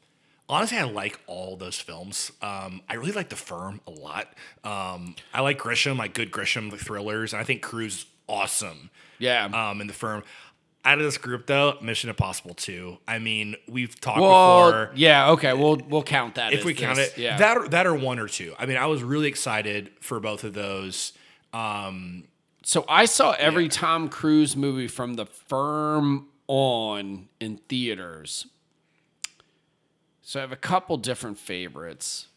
honestly, I like all those films. Um, I really like The Firm a lot. Um, I like Grisham, like good Grisham like thrillers, and I think Cruise is awesome. Yeah. Um, in The Firm. Out of this group, though, Mission Impossible 2. I mean, we've talked well, before. yeah, okay. We'll, we'll count that if we count this. it, Yeah. that or, that or one or two. I mean, I was really excited for both of those. Um, So I saw every Tom Cruise movie from the firm on in theaters. So I have a couple different favorites.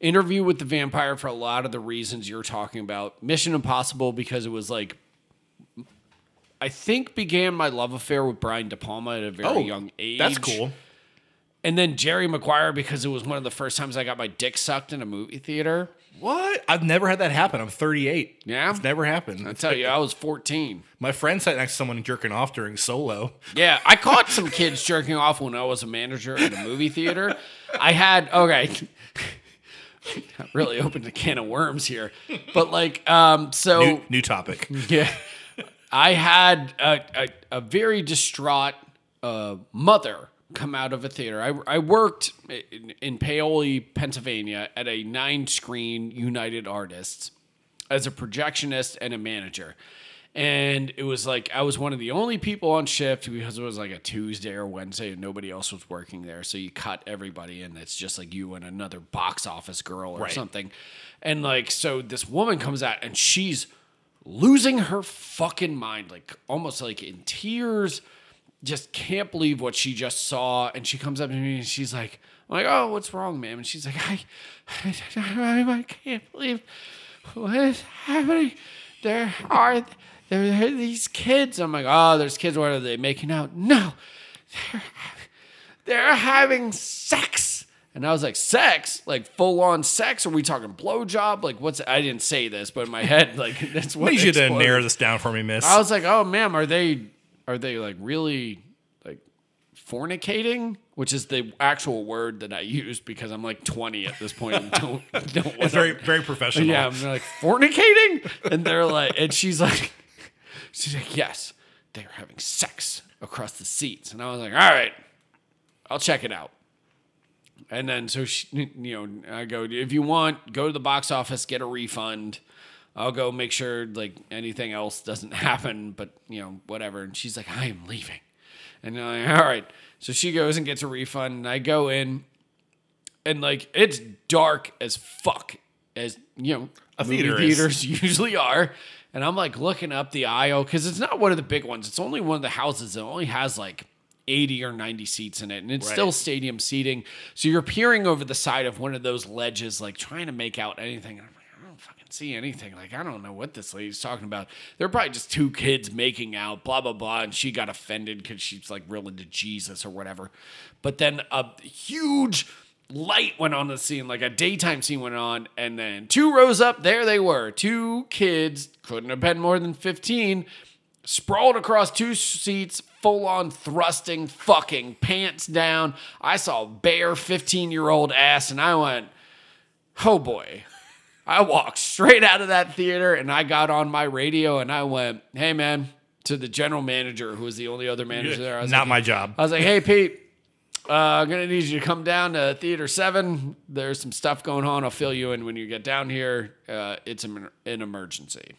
Interview with the Vampire for a lot of the reasons you're talking about. Mission Impossible because it was like I think began my love affair with Brian De Palma at a very young age. Oh, that's cool. And then Jerry Maguire because it was one of the first times I got my dick sucked in a movie theater. What? I've never had that happen. I'm 38. Yeah? it's never happened. I tell you, I was 14. My friend sat next to someone jerking off during Solo. Yeah, I caught some kids jerking off when I was a manager at a movie theater. I had okay, Not really opened a can of worms here, but like, um, so New, new topic. yeah, I had a, a, a very distraught uh, mother come out of a theater. I, I worked in, in Paoli, Pennsylvania, at a nine-screen United Artists as a projectionist and a manager. And it was like I was one of the only people on shift because it was like a Tuesday or Wednesday and nobody else was working there. So you cut everybody and it's just like you and another box office girl or Right. something. And like so this woman comes out and she's losing her fucking mind, like almost like in tears, just can't believe what she just saw. And she comes up to me and she's like, I'm like, oh, what's wrong, ma'am? And she's like, I, I, I can't believe what is happening. There are there are these kids. I'm like, oh, there's kids. What are they making out? No, they're they're having sex. And I was like, sex? Like full on sex? Are we talking blowjob? Like what's I didn't say this, but in my head, like that's what I need you to narrow this down for me, miss. I was like, oh ma'am, are they are they like really like fornicating? Which is the actual word that I use because I'm like 20 at this point and don't don't it's very, very professional. yeah, I'm like fornicating, and they're like, and she's like, she's like, yes, they're having sex across the seats, and I was like, all right, I'll check it out. And then so she, you know, I go, if you want, go to the box office, get a refund. I'll go make sure like anything else doesn't happen, but you know, whatever. And she's like, I am leaving. And I'm like, all right. So she goes and gets a refund, and I go in, and like it's dark as fuck, as you know, A movie theater theaters usually are. And I'm like looking up the aisle because it's not one of the big ones. It's only one of the houses It only has like 80 or 90 seats in it, and it's Right. still stadium seating. So you're peering over the side of one of those ledges, like trying to make out anything. And I'm like, I don't fucking see anything. Like, I don't know what this lady's talking about. They're probably just two kids making out, blah, blah, blah. And she got offended because she's like real into Jesus or whatever. But then a huge light went on the scene, like a daytime scene went on. And then two rows up, there they were. Two kids, couldn't have been more than 15, sprawled across two seats, full on thrusting, fucking pants down. I saw bare 15 year old ass and I went, oh boy. I walked straight out of that theater and I got on my radio and I went, hey man, to the general manager who was the only other manager there. I was Not like, my job. I was like, hey Pete, uh, I'm gonna need you to come down to theater seven. There's some stuff going on. I'll fill you in when you get down here. Uh, it's an, an emergency.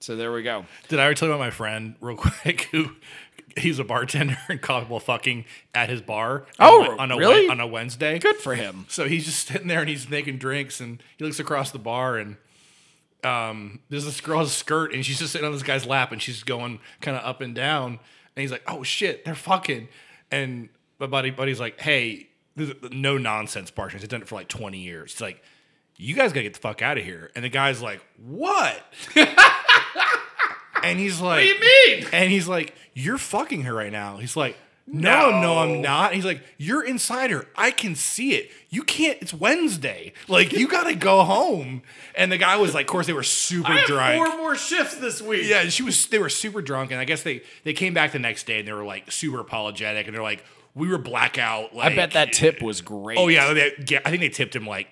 So there we go. Did I ever tell you about my friend real quick who he's a bartender and caught people fucking at his bar Oh, on a, really? on a Wednesday. Good for him. So he's just sitting there and he's making drinks and he looks across the bar and um, there's this girl's skirt and she's just sitting on this guy's lap and she's going kind of up and down and he's like, oh shit, they're fucking. And my buddy, buddy's like, hey, no nonsense bartenders. He's done it for like 20 years. He's like, you guys gotta get the fuck out of here. And the guy's like, what? and he's like, What do you mean? and he's like, You're fucking her right now. He's like, No, no, No. I'm not. He's like, You're inside her. I can see it. You can't, it's Wednesday. Like, you gotta go home. And the guy was like, Of course, they were super drunk. four more shifts this week. Yeah, and she was they were super drunk, and I guess they they came back the next day and they were like super apologetic, and they're like, We were blackout. Like, I bet that tip was great. Oh yeah, they, yeah, I think they tipped him like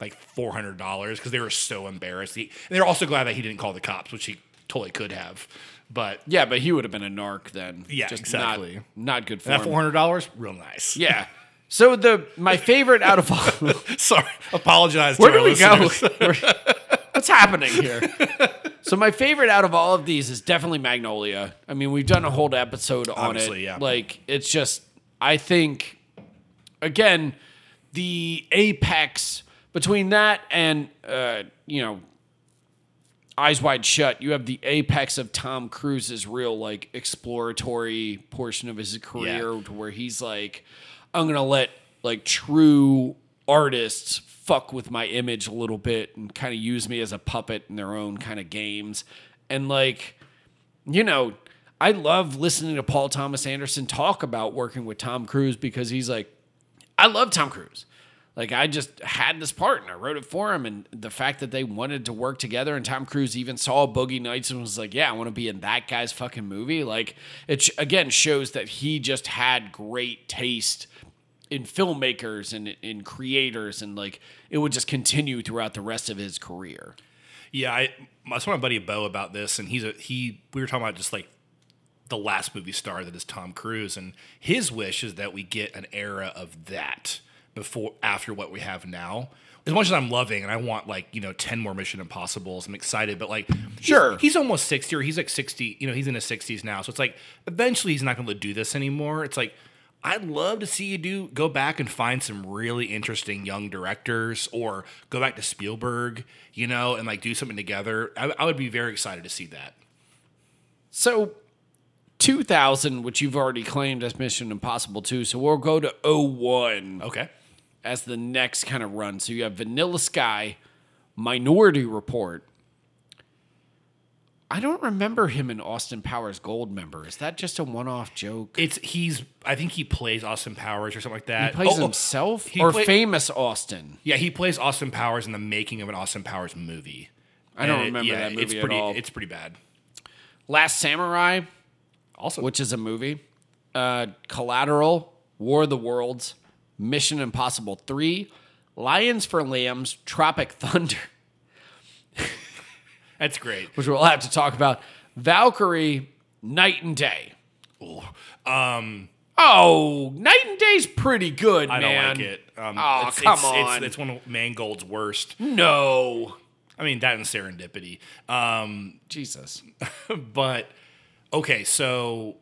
like four hundred dollars because they were so embarrassed. He, and they're also glad that he didn't call the cops, which he totally could have. But Yeah, but he would have been a narc then. Yeah, Just exactly. Not, not good for that him. four hundred dollars, real nice. Yeah. So the my favorite out of all Sorry, apologize. Where to do we go? listeners. Where- What's happening here? So my favorite out of all of these is definitely Magnolia. I mean, we've done a whole episode on Obviously, it. yeah. Like it's just I think again, the apex between that and uh, you know, Eyes Wide Shut, you have the apex of Tom Cruise's real like exploratory portion of his career to where he's like, I'm gonna let like true artists fuck with my image a little bit and kind of use me as a puppet in their own kind of games. And like, you know, I love listening to Paul Thomas Anderson talk about working with Tom Cruise because he's like, I love Tom Cruise. Like I just had this part and I wrote it for him, and the fact that they wanted to work together, and Tom Cruise even saw Boogie Nights and was like, "Yeah, I want to be in that guy's fucking movie." Like it again shows that he just had great taste in filmmakers and in creators, and like it would just continue throughout the rest of his career. Yeah, I, I to my buddy Bo about this, and he's a he. We were talking about just like the last movie star that is Tom Cruise, and his wish is that we get an era of that before after what we have now. As much as I'm loving, and I want like you know ten more Mission Impossible's, I'm excited, but like he's- Sure. he's, almost sixty, or he's like sixty. You know, he's in his sixties now, so it's like eventually he's not going to do this anymore. It's like. I'd love to see you do go back and find some really interesting young directors or go back to Spielberg, you know, and like do something together. I, I would be very excited to see that. So, 2000, which you've already claimed as Mission Impossible 2, so we'll go to 01 Okay. As the next kind of run. So you have Vanilla Sky, Minority Report. I don't remember him in Austin Powers Goldmember. Is that just a one-off joke? It's he's I think he plays Austin Powers or something like that. He plays Oh, oh, himself he or play- famous Austin? Yeah, he plays Austin Powers in the making of an Austin Powers movie. I don't And it- remember yeah, that movie it's at pretty, all. It's pretty bad. Last Samurai, Also, which is a movie. Uh, Collateral, War of the Worlds, Mission Impossible 3, Lions for Lambs, Tropic Thunder. that's great. which we'll have to talk about. Valkyrie, Knight and Day. Um, Oh, Knight and Day's pretty good, I man. don't like it. Um, Aw, it's, come it's, on. It's, it's one of Mangold's worst. No, I mean that and Serendipity. Um, Jesus. but okay, so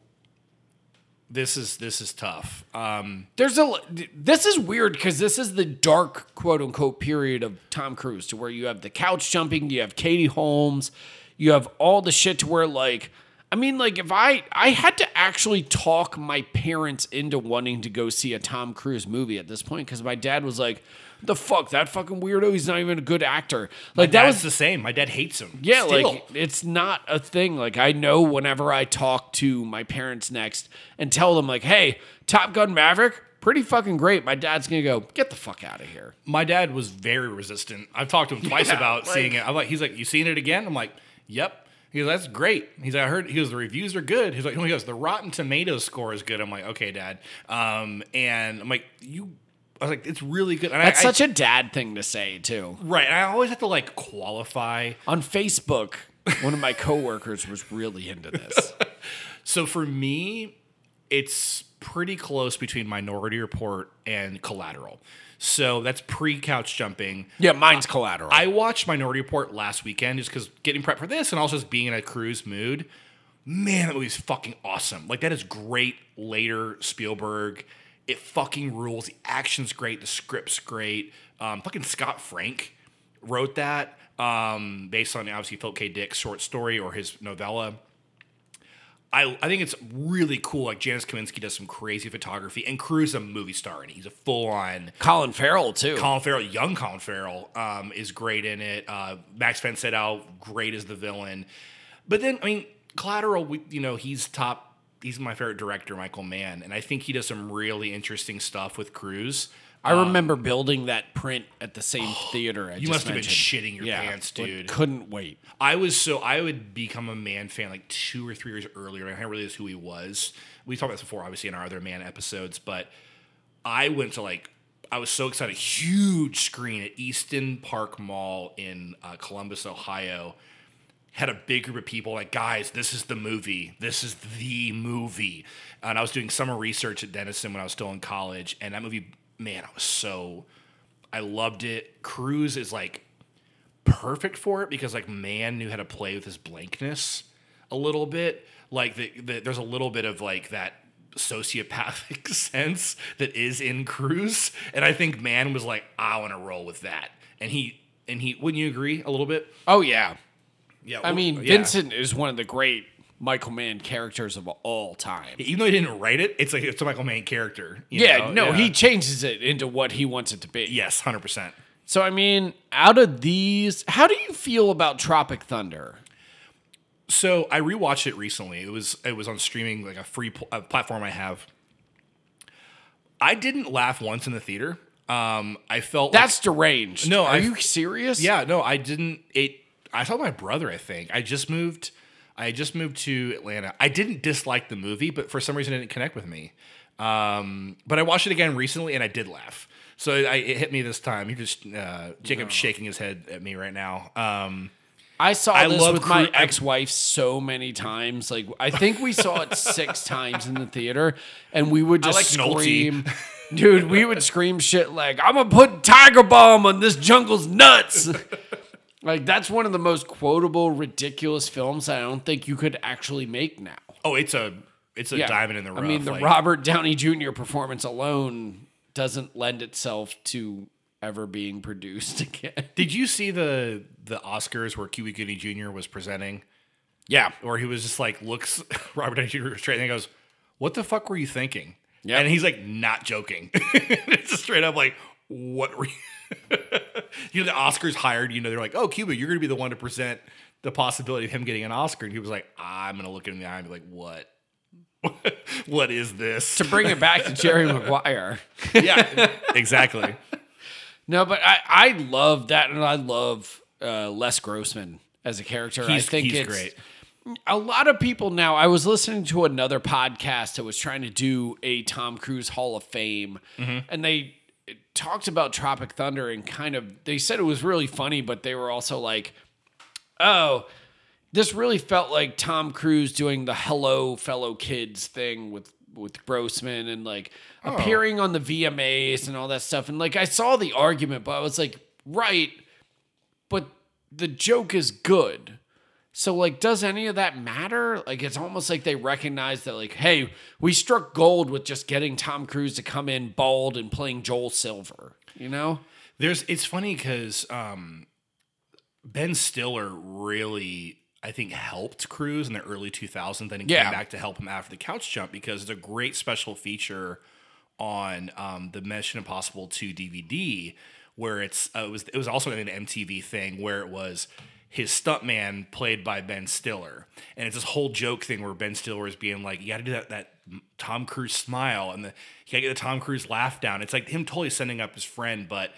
this is this is tough. Um, There's a. This is weird because this is the dark quote unquote period of Tom Cruise, to where you have the couch jumping, you have Katie Holmes, you have all the shit to where like I mean, like if I I had to actually talk my parents into wanting to go see a Tom Cruise movie at this point because my dad was like, "The fuck that fucking weirdo? He's not even a good actor." Like that was the same. My dad hates him. yeah, Still. like it's not a thing. Like I know whenever I talk to my parents next and tell them like, "Hey, Top Gun Maverick, pretty fucking great." My dad's gonna go, "Get the fuck out of here." my dad was very resistant. I've talked to him twice Yeah, about like- seeing it. I'm like, he's like, you seen it again? I'm like, yep. He goes, that's great. He's like, I heard. He goes, the reviews are good. He's like, no, he goes, the Rotten Tomatoes score is good. I'm like, okay, dad. Um, and I'm like, you. I was like, it's really good. And That's I, such a dad thing to say too. Right. And I always have to like qualify. On Facebook, one of my coworkers was really into this. So for me, it's pretty close between Minority Report and Collateral. So that's pre couch jumping. Yeah, mine's collateral. I watched Minority Report last weekend just because getting prepped for this and also just being in a cruise mood. Man, that movie's fucking awesome. Like that is great. Later Spielberg, it fucking rules. The action's great. The script's great. Um, fucking Scott Frank wrote that um, based on obviously Philip K. Dick's short story or his novella. I, I think it's really cool. Like Janusz Kaminski does some crazy photography, and Cruise is a movie star, and he's a full on Colin Farrell too. Colin Farrell, young Colin Farrell, um, is great in it. Uh, Max von Sydow, great as the villain. But then, I mean, Collateral, we, you know, he's top. He's my favorite director, Michael Mann, and I think he does some really interesting stuff with Cruise. I remember building that print at the same theater. I You just must have been shitting your Yeah, pants, dude. couldn't wait. I was so I would become a Mann fan like two or three years earlier. I can't realize who he was. We talked about this before, obviously, in our other Mann episodes, but I went to like I was so excited. Huge screen at Easton Park Mall in uh, Columbus, Ohio. Had a big group of people like, guys, this is the movie. This is the movie. And I was doing summer research at Denison when I was still in college, and that movie, man, I was so I loved it. Cruise is like perfect for it because like Mann knew how to play with his blankness a little bit. Like the, the, there's a little bit of like that sociopathic sense that is in Cruise, and I think Mann was like, I want to roll with that, and he and he wouldn't you agree a little bit? Oh yeah. Yeah, I mean, yeah. Vincent is one of the great Michael Mann characters of all time. Even though he didn't write it, it's like it's a Michael Mann character. you Yeah, know? no, Yeah. he changes it into what he wants it to be. yes, hundred percent. So I mean, out of these, how do you feel about Tropic Thunder? So I rewatched it recently. It was it was on streaming like a free pl- uh, platform I have. I didn't laugh once in the theater. Um, I felt like- That's deranged. No, are I- you serious? yeah, no, I didn't. It. I saw my brother. I think I just moved. I just moved to Atlanta. I didn't dislike the movie, but for some reason it didn't connect with me. Um, but I watched it again recently, and I did laugh. So I, it hit me this time. You just uh, Jacob's shaking his head at me right now. Um, I saw I this with my ex-wife so many times. Like I think we saw it six times in the theater, and we would just like scream. Dude, we would scream shit like, I'm gonna put Tiger Bomb on this jungle's nuts. like that's one of the most quotable, ridiculous films that I don't think you could actually make now. oh, it's a it's a diamond in the rough. I mean, the like- Robert Downey Jr. performance alone doesn't lend itself to ever being produced again. Did you see the the Oscars where Cuba Gooding Jr. was presenting? Yeah. Where he was just like looks Robert Downey Jr. straight and he goes, "What the fuck were you thinking?" Yeah, And he's like not joking. it's just straight up like, "What were you?" you know, the Oscars hired. You know, they're like, "Oh, Cuba, you're going to be the one to present the possibility of him getting an Oscar." And he was like, "I'm going to look him in the eye and be like, what?" what is this? To bring it back to Jerry Maguire. yeah, exactly. No, but I, I love that, and I love uh, Les Grossman as a character. He's- I think he's it's great. A lot of people now. I was listening to another podcast that was trying to do a Tom Cruise Hall of Fame, Mm-hmm. and they talked about Tropic Thunder and kind of they said it was really funny, but they were also like, "Oh, this really felt like Tom Cruise doing the "Hello, fellow kids" thing with with Grossman and like Oh. appearing on the VMAs and all that stuff. And like I saw the argument, but I was like, right, but the joke is good. So like does any of that matter? Like it's almost like they recognize that like, hey, we struck gold with just getting Tom Cruise to come in bald and playing Joel Silver, you know? There's it's funny because um, Ben Stiller really I think helped Cruise in the early 2000s. Then he Yeah. came back to help him after the couch jump because it's a great special feature on um, the Mission Impossible 2 DVD where it's uh, it was it was also an MTV thing where it was his stuntman played by Ben Stiller, and it's this whole joke thing where Ben Stiller is being like, "You got to do that that Tom Cruise smile," and the you got to get the Tom Cruise laugh down. It's like him totally sending up his friend, but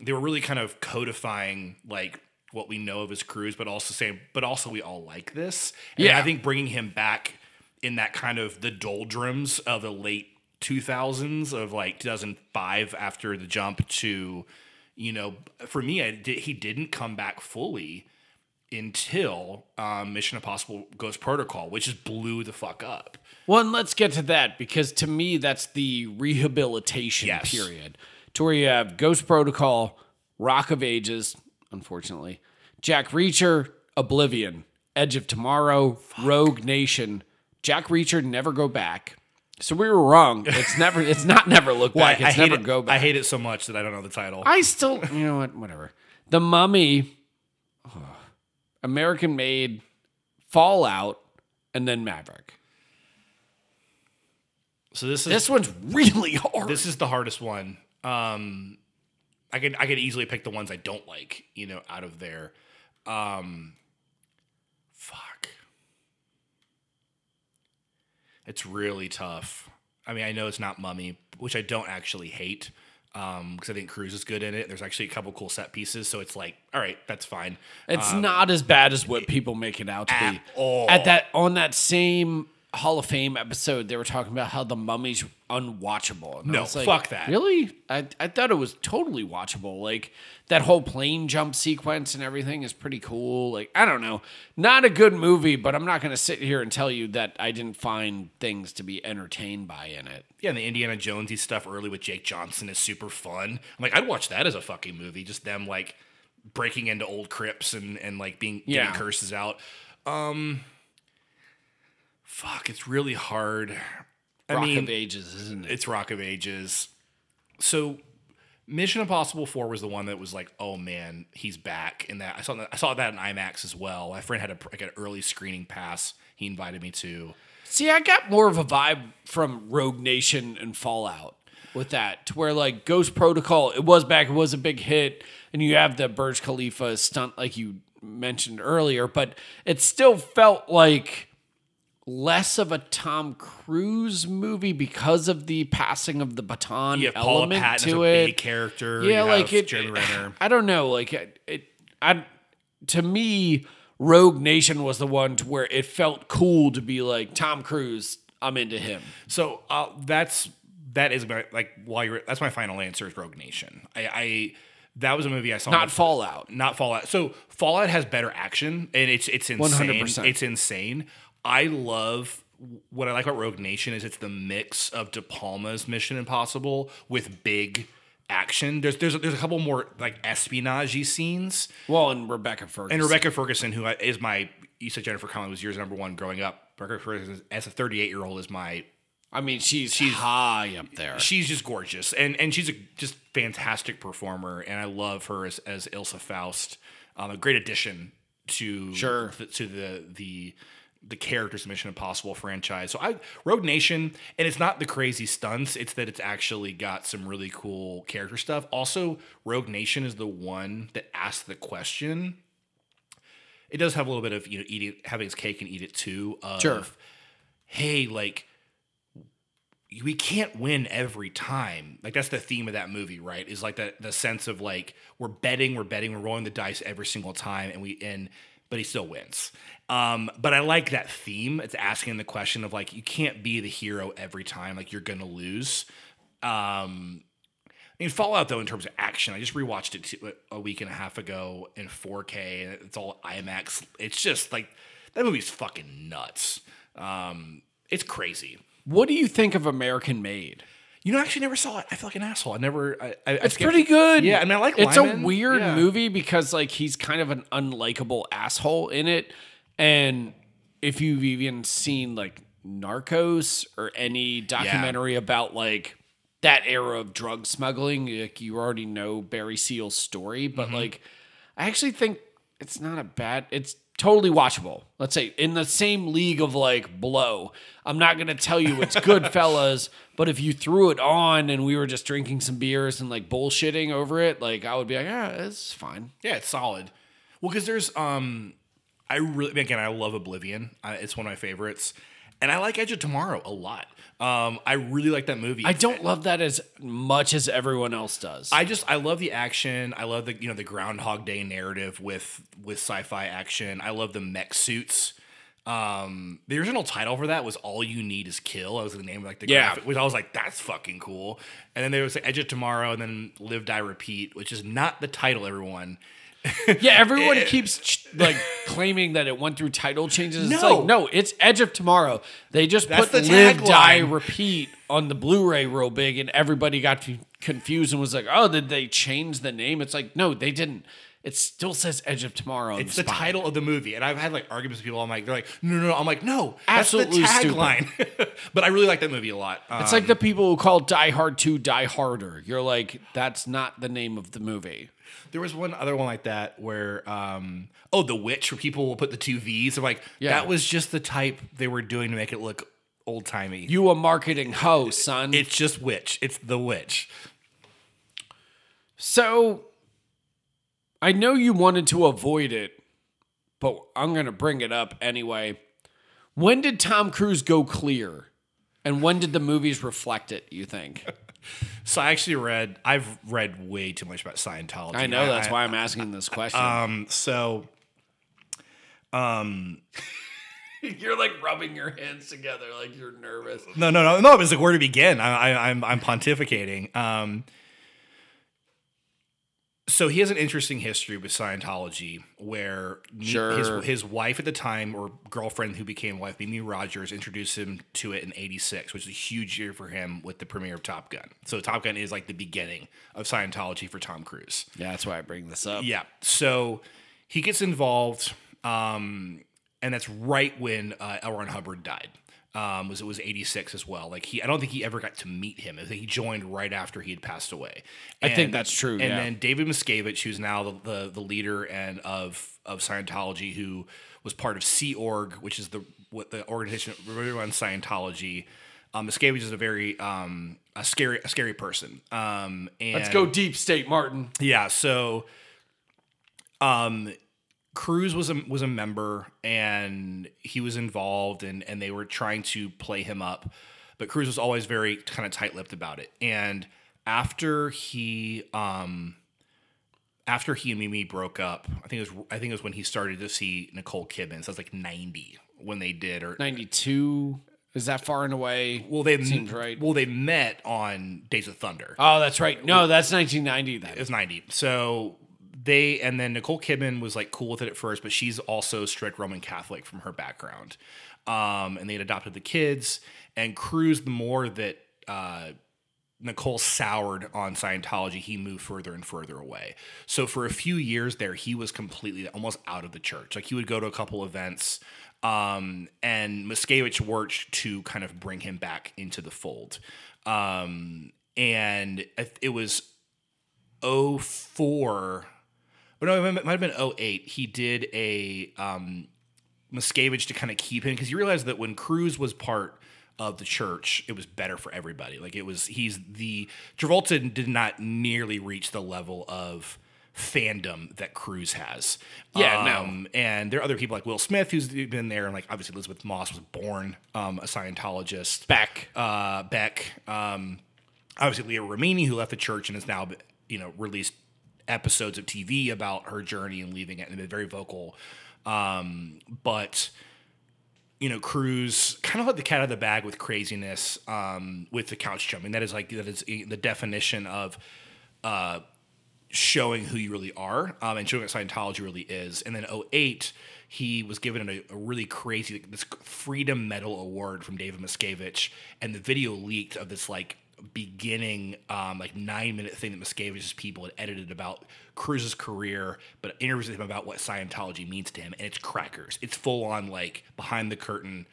they were really kind of codifying like what we know of his Cruise, but also saying, but also we all like this. And Yeah. I think bringing him back in that kind of the doldrums of the late 2000s of like 2005 after the jump to, you know, for me, I he didn't come back fully until um, Mission Impossible Ghost Protocol, which just blew the fuck up. Well, and let's get to that because to me, that's the rehabilitation Yes. period. To where you have Ghost Protocol, Rock of Ages, unfortunately, Jack Reacher, Oblivion, Edge of Tomorrow, Rogue Nation. Jack Reacher never go back. So we were wrong. It's never. It's not never look back. I, I it's hate never it. go back. I hate it so much that I don't know the title. I still, you know what? Whatever. The Mummy, American Made, Fallout, and then Maverick. so this is This one's really hard. This is the hardest one. Um, I could I could easily pick the ones I don't like, you know, out of there. Um, fuck, it's really tough. I mean, I know it's not Mummy, which I don't actually hate, Um, because I think Cruise is good in it. There's actually a couple cool set pieces, so it's like, all right, that's fine. It's um, not as bad as what people make it out to be. all. At that on that same Hall of Fame episode, they were talking about how the mummy's unwatchable. And No, like, fuck that. Really? I, I thought it was totally watchable. Like that whole plane jump sequence and everything is pretty cool. Like, I don't know. Not a good movie, but I'm not gonna sit here and tell you that I didn't find things to be entertained by in it. Yeah, and the Indiana Jonesy stuff early with Jake Johnson is super fun. I'm like, I'd watch that as a fucking movie. Just them like breaking into old crypts and and like being Yeah. getting curses out. Um, fuck, it's really hard. I Rock mean, of Ages, isn't it? it's Rock of Ages. So Mission Impossible 4 was the one that was like, oh man, he's back. And that I saw that I saw that in IMAX as well. My friend had a like an early screening pass he invited me to. See, I got more of a vibe from Rogue Nation and Fallout with that, to where like Ghost Protocol, it was back, it was a big hit, and you have the Burj Khalifa stunt like you mentioned earlier, but it still felt like less of a Tom Cruise movie because of the passing of the baton You have Paula element as to a it. big character. Yeah, you like have it. Jeremy Renner. I don't know. Like it, it. I. To me, Rogue Nation was the one to where it felt cool to be like Tom Cruise. I'm into him. So uh, that's that is my, like while you're that's my final answer is Rogue Nation. I, I that was a movie I saw. Not Fallout. not Fallout. So Fallout has better action and it's it's insane. 100%. It's insane. I love what I like about Rogue Nation is it's the mix of De Palma's Mission Impossible with big action. There's there's there's a couple more like espionage scenes. Well, and Rebecca Ferguson. And Rebecca Ferguson, who is my you said Jennifer Connelly was yours number one growing up. Rebecca Ferguson as a 38 year old is my I mean, she's she's high up there. she's just gorgeous and and she's a just fantastic performer and i love her as, as ilsa faust um, a great addition to Sure. to the the the characters of mission impossible franchise so i rogue nation and it's not the crazy stunts it's that it's actually got some really cool character stuff also rogue nation is the one that asked the question it does have a little bit of you know eating having its cake and eat it too of, Sure. hey like we can't win every time. Like that's the theme of that movie, right? Is like the the sense of like we're betting, we're betting, we're rolling the dice every single time, and we and but he still wins. Um, but I like that theme. It's asking the question of like you can't be the hero every time. Like you're gonna lose. Um, I mean, Fallout though, in terms of action, I just rewatched it a week and a half ago in 4K, and it's all IMAX. It's just like that movie's fucking nuts. Um, it's crazy. what do you think of American Made? You know, I actually never saw it. I feel like an asshole. I never. I, I, It's pretty good. Yeah, I mean, I like. It's Liman. a weird Yeah. movie because like he's kind of an unlikable asshole in it, and if you've even seen like Narcos or any documentary about like that era of drug smuggling, like you already know Barry Seal's story, but Mm-hmm. like I actually think it's not a bad. It's totally watchable. Let's say in the same league of like Blow. I'm not gonna tell you it's good, fellas, but if you threw it on and we were just drinking some beers and like bullshitting over it, like I would be like, yeah, it's fine. Yeah, it's solid. Well, because there's um, I really again I love Oblivion. I, it's one of my favorites, and I like Edge of Tomorrow a lot. Um, I really like that movie. I don't love that as much as everyone else does. I just I love the action. I love the you know the Groundhog Day narrative with with sci-fi action. I love the mech suits. Um, the original title for that was "All You Need Is Kill." That was the name of like the Yeah. graphic, which I was like, "That's fucking cool." And then there was like Edge of Tomorrow, and then Live Die Repeat, which is not the title. Everyone, yeah, everyone keeps ch- like claiming that it went through title changes. It's No. like no, it's Edge of Tomorrow. They just That's put the Live Die. Repeat on the Blu-ray real big, and everybody got c- confused and was like, "Oh, did they change the name?" It's like no, they didn't. It still says Edge of Tomorrow. on it's the spine. title of the movie. And I've had like arguments with people. I'm like, they're like, "No, no, no." I'm like, "No, Absolutely that's the tagline." but I really like that movie a lot. It's Um, like the people who call Die Hard 2 Die Harder. You're like, that's not the name of the movie. There was one other one like that where, um, oh, The Witch, where people will put the two V's. I'm like, Yeah. that was just the type they were doing to make it look old timey. You a marketing hoe, son. It's just Witch. It's The Witch. So I know you wanted to avoid it, but I'm going to bring it up anyway. When did Tom Cruise go clear? And when did the movies reflect it, you think? So I actually read, I've read way too much about Scientology. I know that's I- why I'm asking this question. Um, so you're like rubbing your hands together like you're nervous. no, no, no, no. It's like where to begin. I, I, I'm, I'm pontificating. Um, so he has an interesting history with Scientology, where Sure. his his wife at the time, or girlfriend who became wife, Mimi Rogers, introduced him to it in '86, which is a huge year for him with the premiere of Top Gun. So Top Gun is like the beginning of Scientology for Tom Cruise. Yeah, that's why I bring this up. Yeah. So he gets involved, um, and that's right when uh, L. Ron Hubbard died. Um, was it was eighty six as well? Like he, I don't think he ever got to meet him. I think he joined right after he had passed away. I think that's true, And yeah. then David Miscavige, who's now the, the the leader and of of Scientology, who was part of Sea Org, which is the what the organization runs Scientology. Um, Miscavige is a very um, a scary a scary person. Um, and Let's go deep state, Martin. yeah, so um Cruise was a was a member and he was involved and and they were trying to play him up. But Cruise was always very kind of tight-lipped about it. And after he um after he and Mimi broke up, I think it was I think it was when he started to see Nicole Kidman. So that's like 90 when they did or 92. Is that far and away? well they seems right. Well, they met on Days of Thunder. Oh, that's right. No, that's 1990 then. It was 90. So they and then Nicole Kidman was like cool with it at first, but she's also strict Roman Catholic from her background. Um, and they had adopted the kids. And Cruise, the more that uh, Nicole soured on Scientology, he moved further and further away. So for a few years there, he was completely almost out of the church. Like he would go to a couple events, um, and Miscavige worked to kind of bring him back into the fold. Um, and it was 04 but no, it might have been 08. He did a um, Miscavige to kind of keep him because he realized that when Cruise was part of the church, it was better for everybody. Like it was, he's the Travolta did not nearly reach the level of fandom that Cruise has. Yeah, no. Um, And there are other people like Will Smith who's been there, and like obviously Elisabeth Moss was born um, a Scientologist. Beck. Uh, Beck. Um, obviously Leah Remini, who left the church and is now, you know, released episodes of TV about her journey and leaving it and been very vocal. Um, but you know, Cruise kind of let the cat out of the bag with craziness, um, with the couch jumping. That is like that is the definition of uh, showing who you really are um, and showing what Scientology really is. And then 08, he was given a, a really crazy this Freedom Medal award from David Miscavige, and the video leaked of this like beginning um, like nine minute thing that Miscavige's people had edited about Cruise's career, but interviews with him about what Scientology means to him, and it's crackers. It's full on like behind the curtain,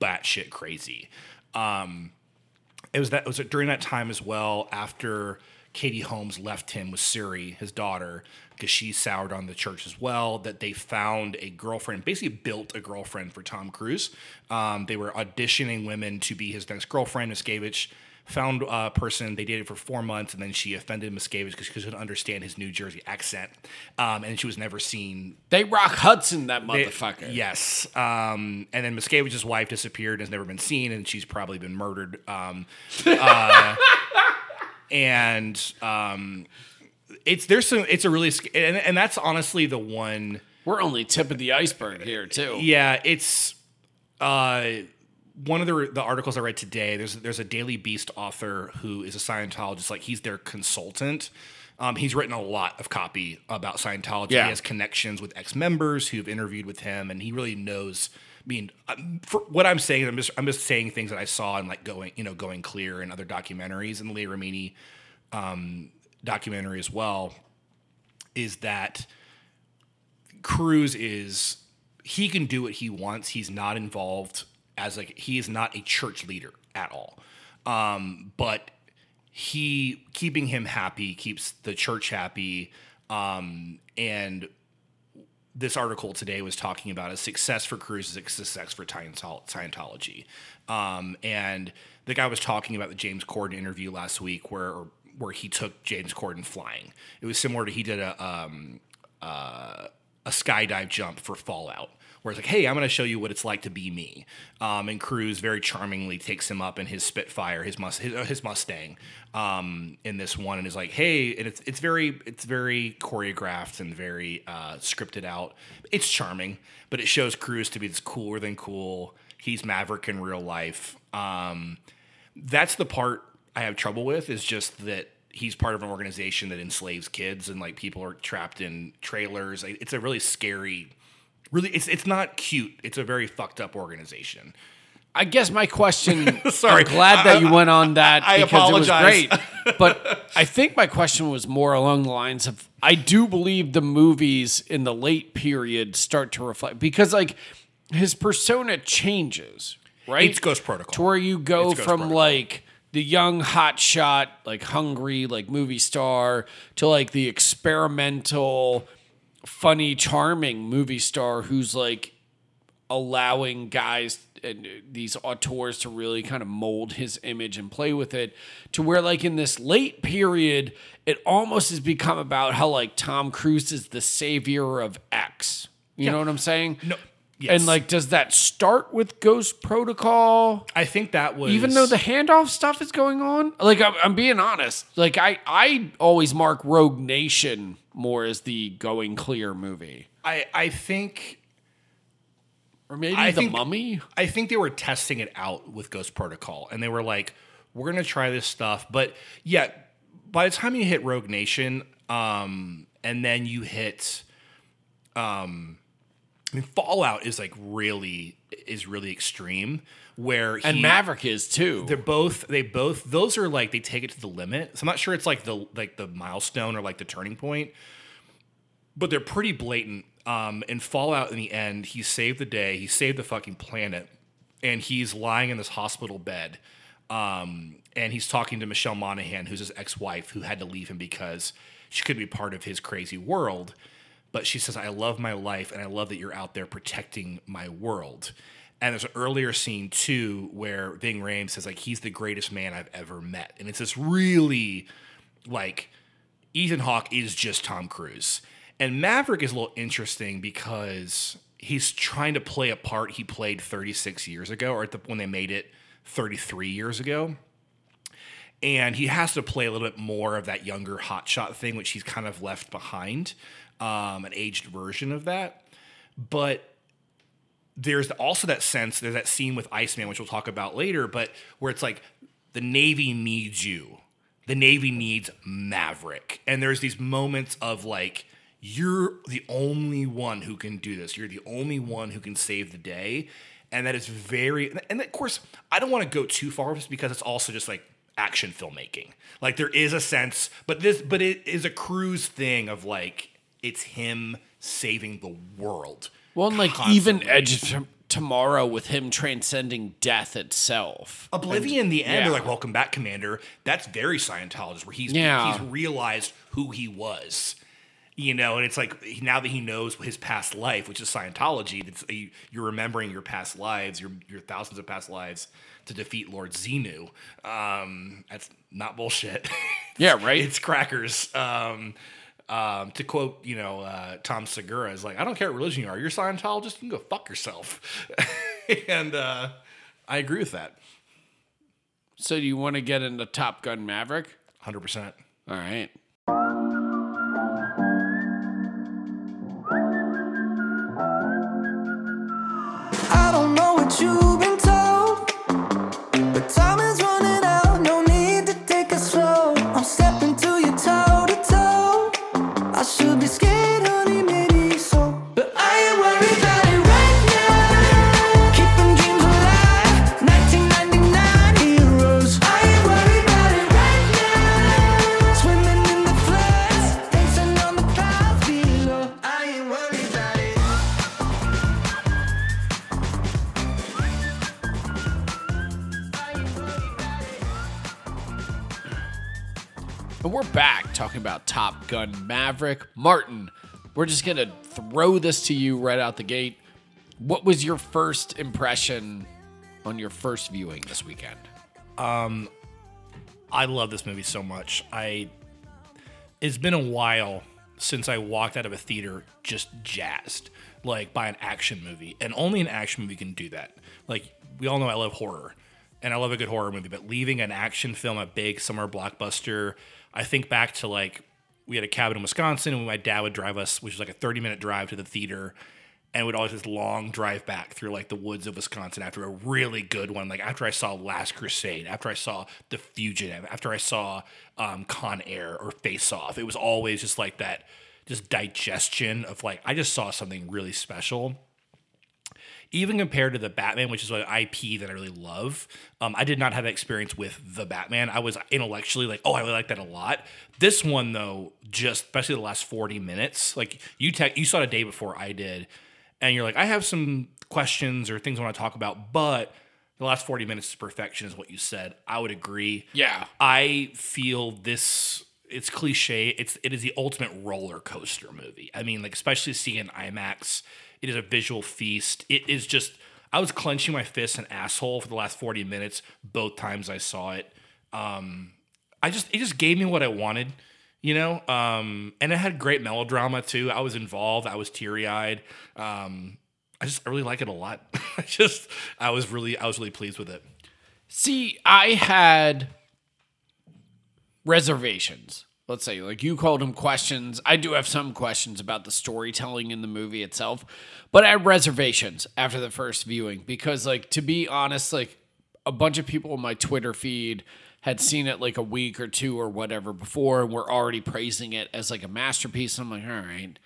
batshit crazy. Um, it was that it was during that time as well after Katie Holmes left him with Suri, his daughter, because she soured on the church as well. That they found a girlfriend, basically built a girlfriend for Tom Cruise. Um, they were auditioning women to be his next girlfriend. Miscavige found a person they dated for four months, and then she offended Miscavige because she couldn't understand his New Jersey accent, um, and she was never seen They rock Hudson, that it- motherfucker. Yes. Um, and then Miscavige's wife disappeared and has never been seen, and she's probably been murdered. Um, uh, and um, it's there's some it's a really sc- and, and that's honestly the one. We're only tip of the iceberg here, too. Yeah, it's uh, one of the the articles I read today. There's there's a Daily Beast author who is a Scientologist, like he's their consultant. Um, he's written a lot of copy about Scientology. Yeah. He has connections with ex members who've interviewed with him, and he really knows. I mean, um, for what I'm saying, I'm just I'm just saying things that I saw in like going you know going clear and other documentaries and the Leah Remini um, documentary as well. Is that Cruise is he can do what he wants. He's not involved as like he is not a church leader at all. Um, but he keeping him happy keeps the church happy. Um, and this article today was talking about a success for Cruise is a success for Scientology. Um, and the guy was talking about the James Corden interview last week where where he took James Corden flying. It was similar to he did a um, uh, a skydive jump for Fallout, where it's like, hey, I'm going to show you what it's like to be me. Um, and Cruise very charmingly takes him up in his Spitfire, his mus- his, uh, his Mustang, um, in this one, and is like, hey, and it's it's very it's very choreographed and very uh, scripted out. It's charming, but it shows Cruise to be this cooler than cool. He's Maverick in real life. Um, that's the part I have trouble with is just that he's part of an organization that enslaves kids and like people are trapped in trailers. It's a really scary, really. It's it's not cute. It's a very fucked up organization. I guess my question. Sorry. I'm glad that you went on that I because apologize. it was great. But I think my question was more along the lines of I do believe the movies in the late period start to reflect because like his persona changes, right? It's Ghost Protocol. to where you go from Protocol. like the young hotshot, like hungry, like movie star, to like the experimental, funny, charming movie star who's like allowing guys and these auteurs to really kind of mold his image and play with it to where like in this late period it almost has become about how like Tom Cruise is the savior of X. You know what I'm saying? No. Yes. And like does that start with Ghost Protocol? I think that was even though the handoff stuff is going on like I'm, I'm being honest like i i always mark rogue nation more as the going clear movie I I think or maybe I the think- mummy I think they were testing it out with Ghost Protocol, and they were like, "We're gonna try this stuff." But yeah, by the time you hit Rogue Nation, um, and then you hit, um, I mean, Fallout is like really is really extreme. Where and maverick is too they're both they both those are like they take it to the limit. So I'm not sure it's like the like the milestone or like the turning point, but they're pretty blatant. Um, in Fallout, in the end, he saved the day. He saved the fucking planet, and he's lying in this hospital bed. Um, and he's talking to Michelle Monaghan, who's his ex-wife, who had to leave him because she couldn't be part of his crazy world. But she says, "I love my life, and I love that you're out there protecting my world." And there's an earlier scene too where Ving Rhames says, "Like he's the greatest man I've ever met," and it's this really like Ethan Hawke is just Tom Cruise. And Maverick is a little interesting because he's trying to play a part he played 36 years ago, or the when they made it 33 years ago. And he has to play a little bit more of that younger hotshot thing, which he's kind of left behind, um, an aged version of that. But there's also that sense, there's that scene with Iceman, which we'll talk about later, but where it's like the Navy needs you. The Navy needs Maverick. And there's these moments of like, you're the only one who can do this. You're the only one who can save the day. And that is very, and of course, I don't want to go too far with this because it's also just like action filmmaking. Like there is a sense, but this, but it is a cruise thing of like, it's him saving the world. well and like constantly. even edge of tomorrow with him transcending death itself. Oblivion, the end, yeah. they're like, "Welcome back, Commander." That's very Scientologist, where he's Yeah. he's realized who he was, you know, and it's like now that he knows his past life, which is Scientology, you- you're remembering your past lives, your your thousands of past lives to defeat Lord Xenu. Um, that's not bullshit. Yeah, right? it's crackers. Um, um, to quote, you know, uh, Tom Segura is like, I don't care what religion you are. You're Scientologist. You can go fuck yourself. and uh, I agree with that. So, do you want to get into Top Gun Maverick? 100%. All right. Maverick. Martin, we're just going to throw this to you right out the gate. What was your first impression on your first viewing this weekend? Um, I love this movie so much. I it's been a while since I walked out of a theater just jazzed, like by an action movie. And only an action movie can do that. Like we all know I love horror. And I love a good horror movie, but leaving an action film, a big summer blockbuster, I think back to like we had a cabin in Wisconsin and my dad would drive us, which was like a 30 minute drive to the theater and would always this long drive back through like the woods of Wisconsin after a really good one. Like after I saw Last Crusade, after I saw The Fugitive, after I saw um, Con Air or Face Off, it was always just like that, just digestion of like I just saw something really special. Even compared to the Batman, which is an IP that I really love, um, I did not have that experience with the Batman. I was intellectually like, oh, I really like that a lot. This one though, just especially the last forty minutes, like you te- you saw it a day before I did, and you're like, I have some questions or things I want to talk about, but the last 40 minutes is perfection, is what you said. I would agree. Yeah. I feel this it's cliche. It's it is the ultimate roller coaster movie. I mean, like especially seeing in IMAX, it is a visual feast. It is just I was clenching my fists and asshole for the last 40 minutes both times I saw it. Um I just it just gave me what I wanted, you know? Um and it had great melodrama too. I was involved, I was teary-eyed. Um I just I really like it a lot. I just I was really I was really pleased with it. See, I had reservations. Let's say, like you called them questions. I do have some questions about the storytelling in the movie itself, but I had reservations after the first viewing because, like, to be honest, like a bunch of people in my Twitter feed had seen it like a week or two or whatever before and were already praising it as like a masterpiece. I'm like, all right.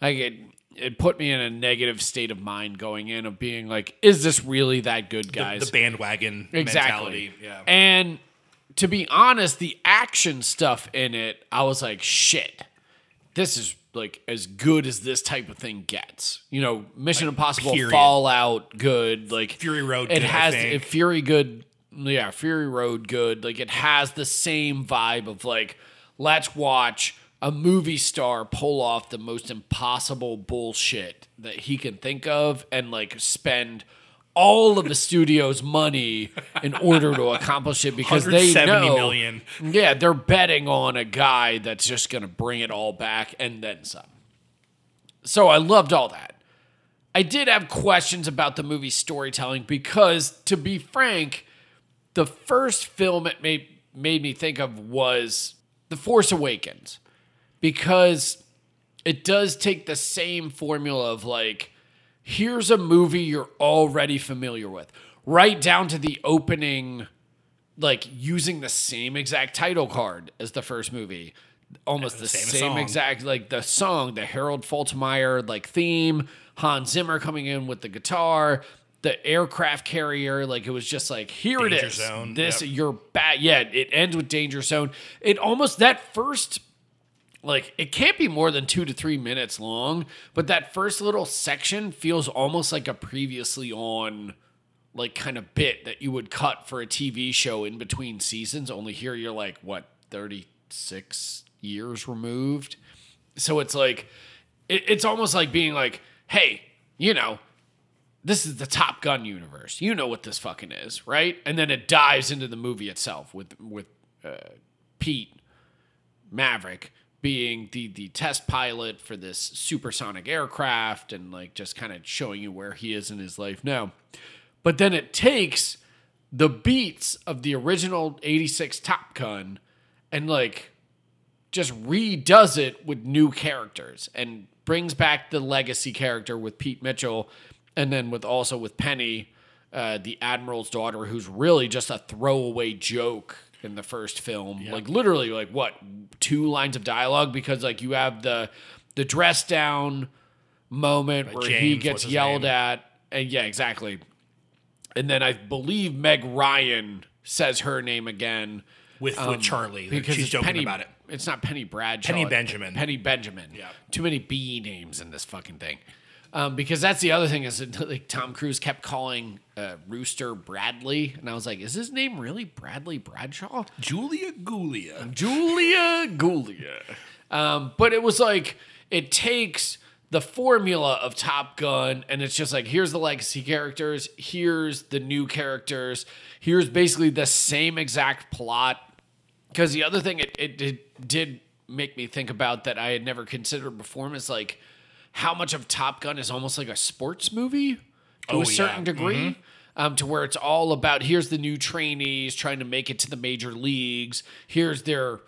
Like it it put me in a negative state of mind going in of being like, is this really that good, guys? The, bandwagon mentality. Yeah. And to be honest, the action stuff in it, I was like, shit, this is like as good as this type of thing gets. You know, Mission Impossible, period. Fallout, good. Like Fury Road it good, has it, Fury good. Yeah, Fury Road good. Like it has the same vibe of like, let's watch a movie star pull off the most impossible bullshit that he can think of and like spend all of the studio's money in order to accomplish it because they know million. yeah they're betting on a guy that's just gonna bring it all back and then some so i loved all that i did have questions about the movie storytelling because to be frank the first film it made made me think of was the force awakens because it does take the same formula of like here's a movie you're already familiar with. Right down to the opening like using the same exact title card as the first movie. Almost the, same same, exact like the song the harold faltermeyer like theme hans zimmer coming in with the guitar the aircraft carrier like it was just like here it Danger is. Zone, this yep. you're bad yeah it ends with danger zone. It almost that first like it can't be more than two to three minutes long, but that first little section feels almost like a previously on like kind of bit that you would cut for a TV show in between seasons. Only here you're like what thirty six years removed, so it's like it, it's almost like being like, hey, you know, this is the Top Gun universe. You know what this fucking is, right? And then it dives into the movie itself with with uh, Pete Maverick being the the test pilot for this supersonic aircraft and like just kind of showing you where he is in his life now. But then it takes the beats of the original 86 Top Gun and like just redoes it with new characters and brings back the legacy character with Pete Mitchell and then with also with Penny, uh, the admiral's daughter, who's really just a throwaway joke in the first film. Like literally, like what two lines of dialogue because like you have the the dress down moment where he gets yelled name? at, and yeah, exactly. And then I believe Meg Ryan says her name again with with Charlie. Um, because She's joking Penny, about it. It's not Penny Bradshaw. Penny Benjamin. Penny Benjamin. Yeah. Too many B names in this fucking thing. Um, because that's the other thing is that, like Tom Cruise kept calling uh, Rooster Bradley, and I was like, is his name really Bradley Bradshaw? Julia Gulia. Julia Gulia. Um, but it was like it takes the formula of Top Gun and it's just like here's the legacy characters, here's the new characters, here's basically the same exact plot. Because the other thing it, it, it did make me think about that I had never considered before is like how much of Top Gun is almost like a sports movie to Oh, a yeah. certain degree. Um, to where it's all about here's the new trainees trying to make it to the major leagues. Here's their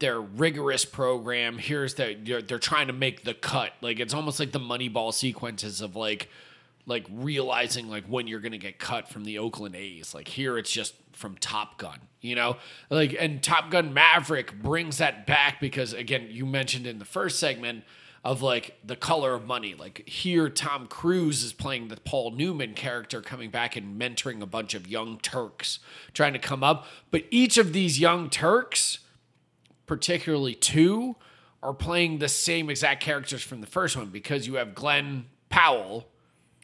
their rigorous program. Here's the they're, they're trying to make the cut. Like it's almost like the Moneyball sequences of like like realizing like when you're gonna get cut from the Oakland A's. Like here it's just from Top Gun, you know? Like and Top Gun Maverick brings that back because again, you mentioned in the first segment of like the color of money. Like here Tom Cruise is playing the Paul Newman character coming back and mentoring a bunch of young Turks trying to come up. But each of these young Turks particularly two, are playing the same exact characters from the first one because you have Glenn Powell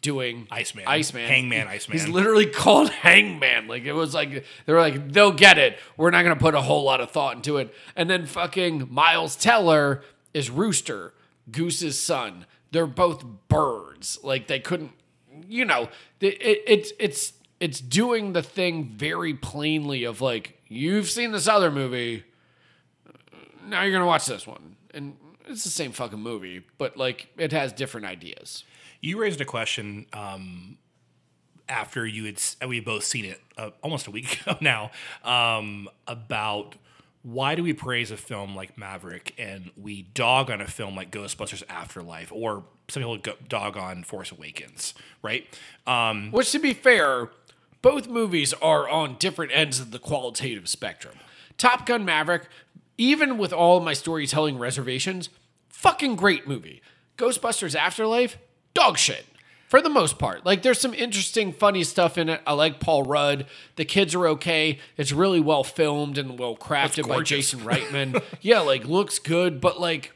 doing Iceman. Iceman, Hangman Iceman. He's literally called Hangman. Like it was like they were like they'll get it. We're not gonna put a whole lot of thought into it. And then fucking Miles Teller is Rooster, Goose's son. They're both birds. Like they couldn't, you know, it, it, it's it's it's doing the thing very plainly of like you've seen this other movie now you're gonna watch this one, and it's the same fucking movie, but like it has different ideas. You raised a question um, after you had we had both seen it uh, almost a week ago now um, about why do we praise a film like Maverick and we dog on a film like Ghostbusters Afterlife or some people dog on Force Awakens, right? Um, Which, to be fair, both movies are on different ends of the qualitative spectrum. Top Gun Maverick, even with all my storytelling reservations, fucking great movie. Ghostbusters Afterlife, dog shit. For the most part. Like there's some interesting, funny stuff in it. I like Paul Rudd. The kids are okay. It's really well filmed and well crafted by. Jason Reitman. yeah, like looks good, but like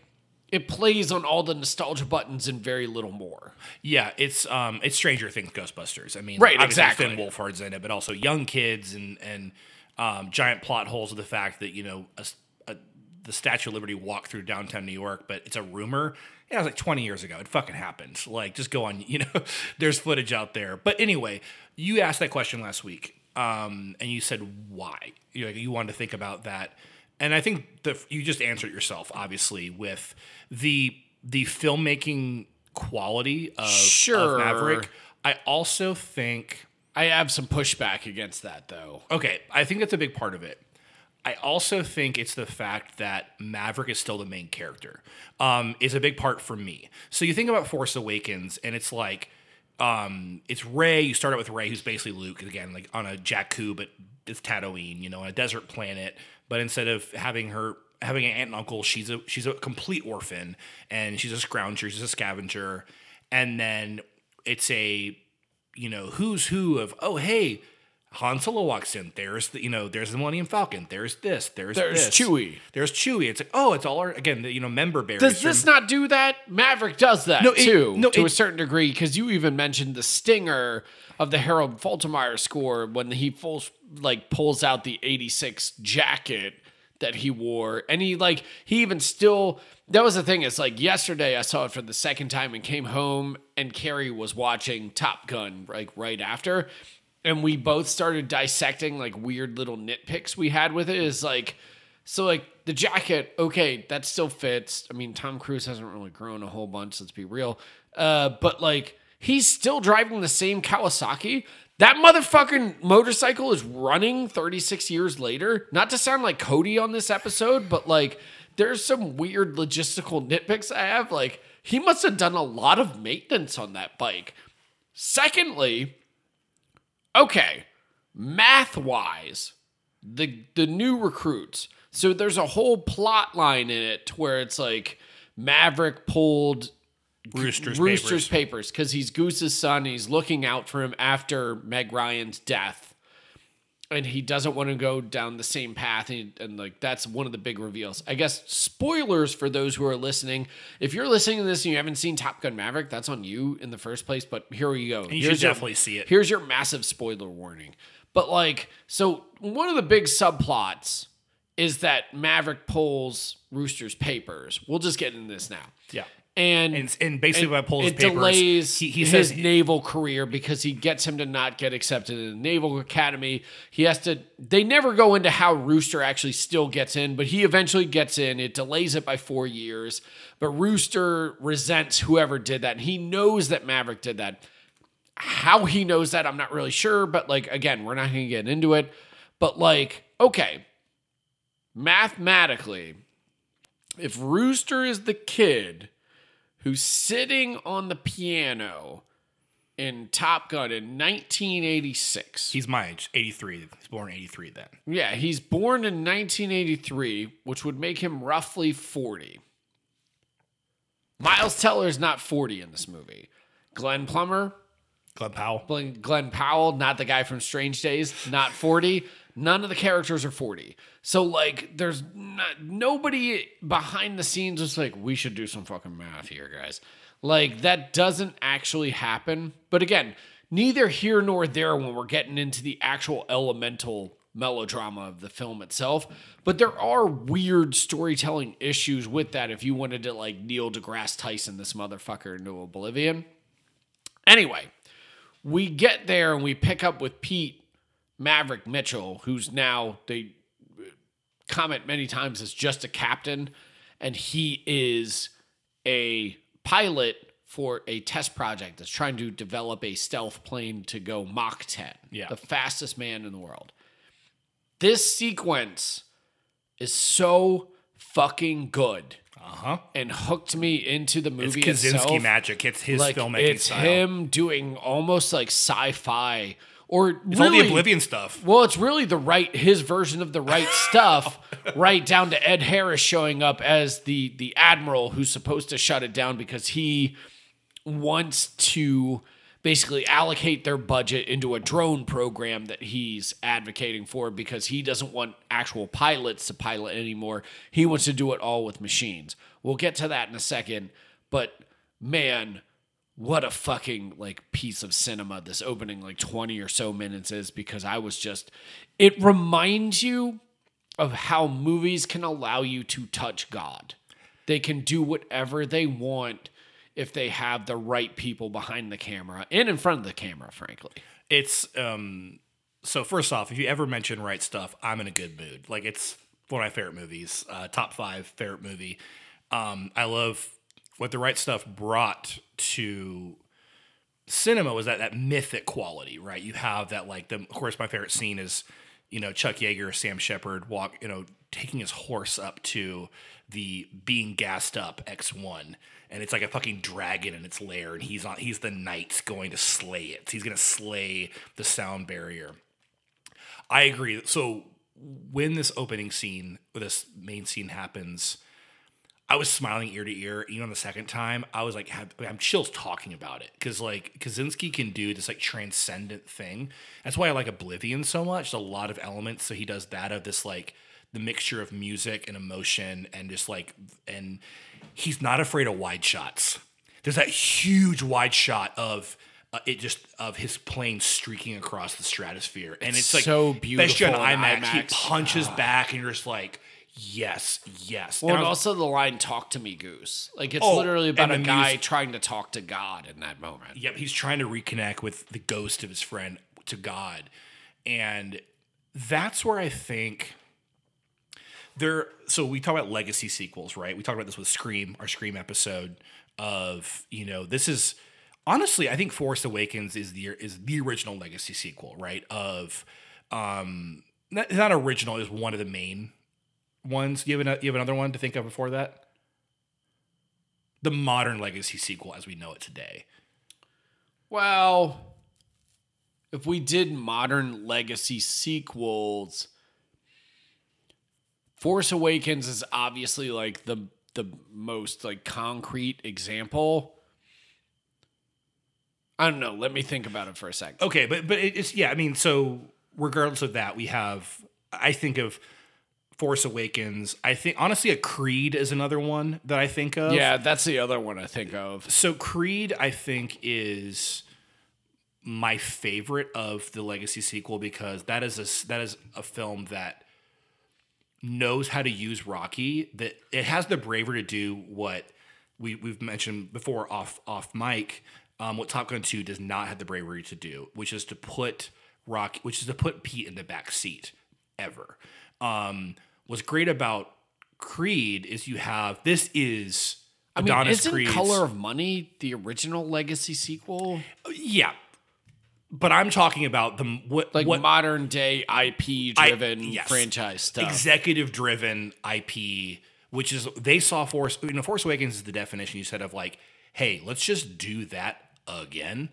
it plays on all the nostalgia buttons and very little more. Yeah, it's um it's Stranger Things Ghostbusters. I mean, Right, exactly. Finn Wolfhard's in it, but also young kids and and um, giant plot holes of the fact that you know a, a, the Statue of Liberty walked through downtown New York, but it's a rumor. Yeah, it was like 20 years ago. It fucking happened. Like, just go on. You know, there's footage out there. But anyway, you asked that question last week, um, and you said why. You know, you wanted to think about that, and I think the you just answered yourself, obviously, with the the filmmaking quality of, of Sure. Maverick. I also think I have some pushback against that though. okay, I think that's a big part of it. I also think it's the fact that Maverick is still the main character. Um, is a big part for me. So you think about Force Awakens, and it's like, um, it's Rey. You start out with Rey, who's basically Luke again, like on a Jakku, but it's Tatooine, you know, on a desert planet. But instead of having her having an aunt and uncle, she's a she's a complete orphan, and she's a scrounger, she's a scavenger, and then it's a you know who's who of oh hey Han Solo walks in. There's the you know there's the Millennium Falcon. There's this. There's There's this. Chewie. There's Chewie. It's like oh, it's all our again the you know member berries. Does from- this not do that? Maverick does that No, it- too, no, to a certain degree, because you even mentioned the stinger of the Harold Faltermeyer score when he full, like pulls out the '86 jacket that he wore, and he like he even still. That was the thing. It's like yesterday I saw it for the second time and came home, and Carrie was watching Top Gun like right after, and we both started dissecting like weird little nitpicks we had with it. Is like. So like the jacket, okay, that still fits. I mean, Tom Cruise hasn't really grown a whole bunch, let's be real. Uh, but like he's still driving the same Kawasaki. That motherfucking motorcycle is running 36 years later. Not to sound like Cody on this episode, but like there's some weird logistical nitpicks I have. Like he must have done a lot of maintenance on that bike. Secondly, okay, math wise, the the new recruits. So there's a whole plot line in it where it's like Maverick pulled Rooster's, Rooster's papers. papers because he's Goose's son. He's looking out for him after Meg Ryan's death, and he doesn't want to go down the same path. And, and like that's one of the big reveals. I guess spoilers for those who are listening. If you're listening to this and you haven't seen Top Gun Maverick, that's on you in the first place. But here you go. you should definitely see it. Here's your massive spoiler warning. But like, so one of the big subplots is that Maverick pulls Rooster's papers. We'll just get into this now. Yeah. And And- and basically by pulls papers, delays he- he his says- naval career because he gets him to not get accepted in the naval academy. He has to. They never go into how Rooster actually still gets in, but he eventually gets in. It delays it by four years, but Rooster resents whoever did that, and he knows that Maverick did that. How he knows that, I'm not really sure, but like again, we're not going to get into it. But like, okay, mathematically, if Rooster is the kid who's sitting on the piano in Top Gun in 1986. He's my age, 83. He's born 83 then. Yeah, he's born in 1983, which would make him roughly 40. Miles Teller is not 40 in this movie. Glenn Plummer, Glenn Powell. Glenn, Glenn Powell, not the guy from Strange Days, not 40. None of the characters are 40. So, like, there's not, nobody behind the scenes is like, we should do some fucking math here, guys. Like, that doesn't actually happen. But again, neither here nor there when we're getting into the actual elemental melodrama of the film itself. But there are weird storytelling issues with that if you wanted to, like, Neil deGrasse Tyson this motherfucker into oblivion. Anyway, we get there and we pick up with Pete Maverick Mitchell, who's now they comment many times as just a captain, and he is a pilot for a test project that's trying to develop a stealth plane to go Mach 10, Yeah. the fastest man in the world. This sequence is so fucking good Uh huh. and hooked me into the movie. It's Kosinski itself magic. It's his like filmmaking it's style. him doing almost like sci-fi or It's all really the Oblivion stuff. well it's really the right his version of the right stuff right down to ed harris showing up as the the admiral who's supposed to shut it down because he wants to basically allocate their budget into a drone program that he's advocating for because he doesn't want actual pilots to pilot anymore. He wants to do it all with machines. We'll get to that in a second, but man, what a fucking like piece of cinema this opening like 20 or so minutes is because I was just it reminds you of how movies can allow you to touch God. They can do whatever they want if they have the right people behind the camera and in front of the camera, frankly. It's um. So first off, if you ever mention right stuff, I'm in a good mood. Like it's one of my favorite movies. Uh, top five favorite movie. Um, I love what the right stuff brought to cinema was that that mythic quality, right? You have that like the of course my favorite scene is you know Chuck Yeager, Sam Shepard walk you know taking his horse up to the being gassed up X1 and it's like a fucking dragon in its lair and he's on he's the knight going to slay it. He's going to slay the sound barrier. I agree. So when this opening scene, this main scene happens, I was smiling ear to ear. Even on the second time, I was like, have, I'm chills talking about it because like Kosinski can do this like transcendent thing. That's why I like Oblivion so much. There's a lot of elements. So he does that of this like the mixture of music and emotion and just like and he's not afraid of wide shots. There's that huge wide shot of uh, it just of his plane streaking across the stratosphere, and it's, like so especially on beautiful in IMAX. He IMAX. punches back, and you're just like, yes, yes. Well, And also the line "Talk to me, Goose." Like it's Oh, literally about a guy music- trying to talk to God in that moment. Yep, he's trying to reconnect with the ghost of his friend to God. And that's where I think there so we talk about legacy sequels, right? We talked about this with Scream, our Scream episode of, you know, this is honestly, I think Force Awakens is the is the original legacy sequel, right? Of um not, not original is one of the main ones. You have an, you have another one to think of before that? The modern legacy sequel as we know it today. Well, if we did modern legacy sequels, Force Awakens is obviously like the the most like concrete example. I don't know. Let me think about it for a second. Okay, but but it's yeah. I mean, so regardless of that, we have. I think of Force Awakens. I think honestly, a Creed is another one that I think of. Yeah, that's the other one I think of. So Creed, I think, is my favorite of the Legacy sequel because that is a that is a film that knows how to use Rocky. That it has the bravery to do what we we've mentioned before off off mic. Um, what Top Gun Two does not have the bravery to do, which is to put Rocky, which is to put Pete in the back seat ever. Um, what's great about Creed is you have this is I mean, Adonis isn't Creed's- Color of Money the original legacy sequel? Yeah, but I'm talking about the what Like what modern day IP driven yes. franchise stuff. executive driven IP, which is they saw Force. You know, Force Awakens is the definition you said of like, hey, let's just do that again.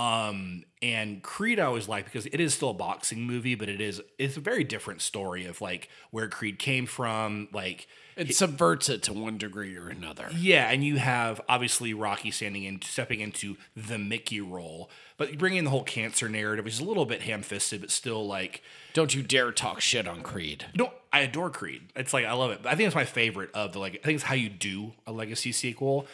Um, and Creed I always like because it is still a boxing movie, but it is it's a very different story of like where Creed came from, like It subverts it to one degree or another. Yeah, and you have obviously Rocky standing in, stepping into the Mickey role, but you bring in the whole cancer narrative, which is a little bit ham-fisted, but still like, Don't you dare talk shit on Creed. no, I adore Creed. It's like I love it. I think it's my favorite of the like. I think it's how you do a legacy sequel.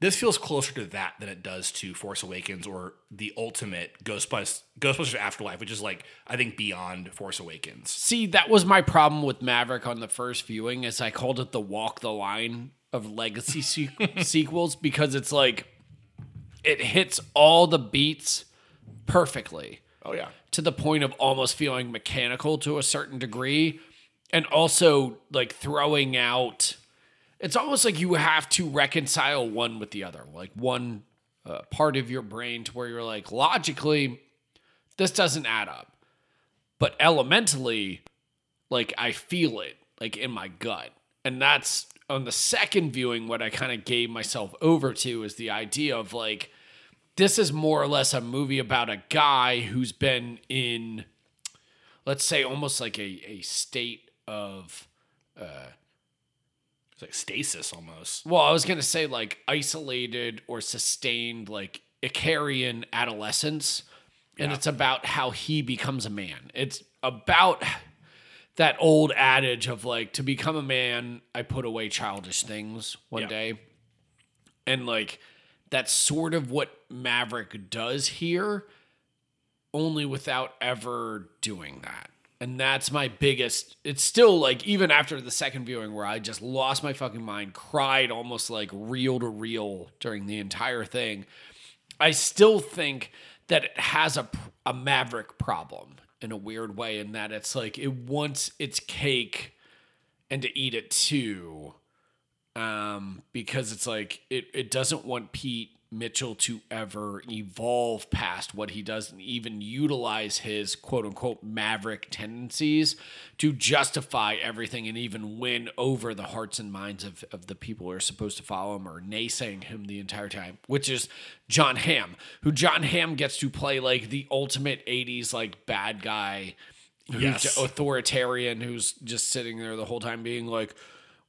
This feels closer to that than it does to Force Awakens or the ultimate Ghostbusters, Ghostbusters Afterlife, which is like I think beyond Force Awakens. See, that was my problem with Maverick on the first viewing, is I called it the walk the line of legacy se- sequels because it's like it hits all the beats perfectly. Oh yeah, to the point of almost feeling mechanical to a certain degree and also like throwing out it's almost like you have to reconcile one with the other like one uh, part of your brain to where you're like logically this doesn't add up. But elementally like i feel it like in my gut. And that's on the second viewing what i kind of gave myself over to is the idea of like this is more or less a movie about a guy who's been in let's say almost like a, a state of it's like stasis almost. well i was going to say like isolated or sustained like icarian adolescence and it's about how he becomes a man it's about that old adage of like to become a man i put away childish things one Yeah. day and like that's sort of what maverick does here only without ever doing that. And that's my biggest. It's still like, even after the second viewing, where I just lost my fucking mind, cried almost like reel to reel during the entire thing, I still think that it has a, a Maverick problem in a weird way, in that it's like it wants its cake and to eat it too um, because it's like it, it doesn't want Pete Mitchell to ever evolve past what he does and even utilize his quote unquote maverick tendencies to justify everything and even win over the hearts and minds of, of the people who are supposed to follow him or naysaying him the entire time, which is John Hamm, who John Hamm gets to play like the ultimate 80s like bad guy who's authoritarian who's just sitting there the whole time being like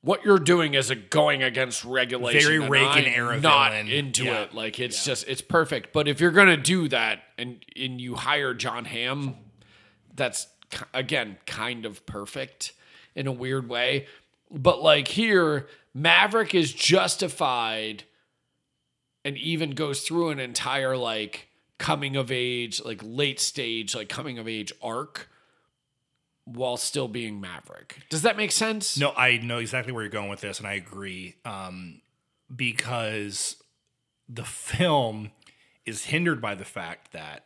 what you're doing is a going against regulation. Very and Reagan era Not villain. into Yeah. it. Like it's just it's perfect. But if you're gonna do that and and you hire John Hamm, that's again kind of perfect in a weird way. But like here, Maverick is justified and even goes through an entire like coming of age, like late stage, like coming of age arc while still being Maverick. Does that make sense? No, I know exactly where you're going with this, and I agree. Um, because the film is hindered by the fact that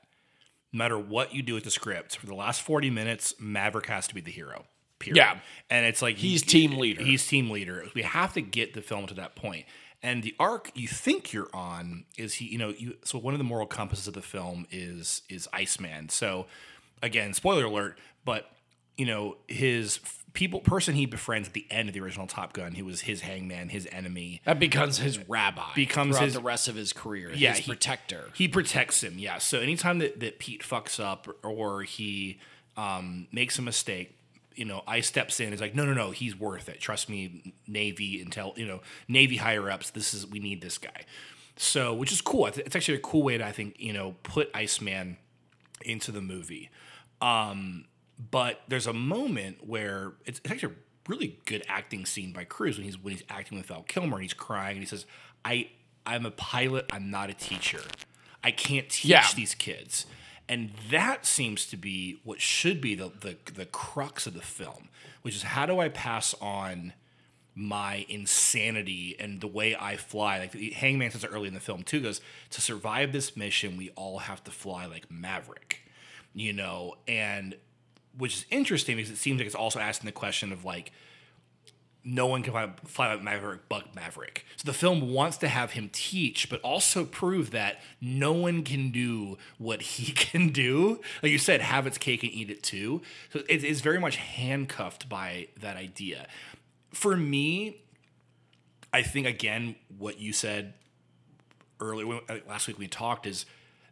no matter what you do with the script, for the last 40 minutes, Maverick has to be the hero. Period. Yeah. And it's like He's team leader. He's team leader. We have to get the film to that point. And the arc you think you're on is he, you know, you so one of the moral compasses of the film is is Iceman. So again, spoiler alert, but you know, his people person he befriends at the end of the original Top Gun, who was his hangman, his enemy. That becomes his rabbi. Becomes throughout his- the rest of his career. Yeah, his he- protector. He protects him, yeah. So anytime that, that Pete fucks up or he um, makes a mistake, you know, I steps in. Is like, no, no, no, he's worth it. Trust me, Navy intel, you know, Navy higher ups. This is we need this guy. So, which is cool. It's, it's actually a cool way to I think you know put Iceman into the movie. Um, but there's a moment where it's, it's actually a really good acting scene by Cruise when he's when he's acting with Val Kilmer and he's crying and he says, "I I'm a pilot. I'm not a teacher. I can't teach Yeah. these kids." And that seems to be what should be the, the the crux of the film, which is how do I pass on my insanity and the way I fly. Like Hangman says it early in the film too, goes to survive this mission, we all have to fly like Maverick, you know, and which is interesting because it seems like it's also asking the question of like no one can fly, like Maverick but Maverick. So the film wants to have him teach, but also prove that no one can do what he can do. Like you said, have its cake and eat it too. So it is very much handcuffed by that idea. For me, I think again what you said earlier uh, last week we talked is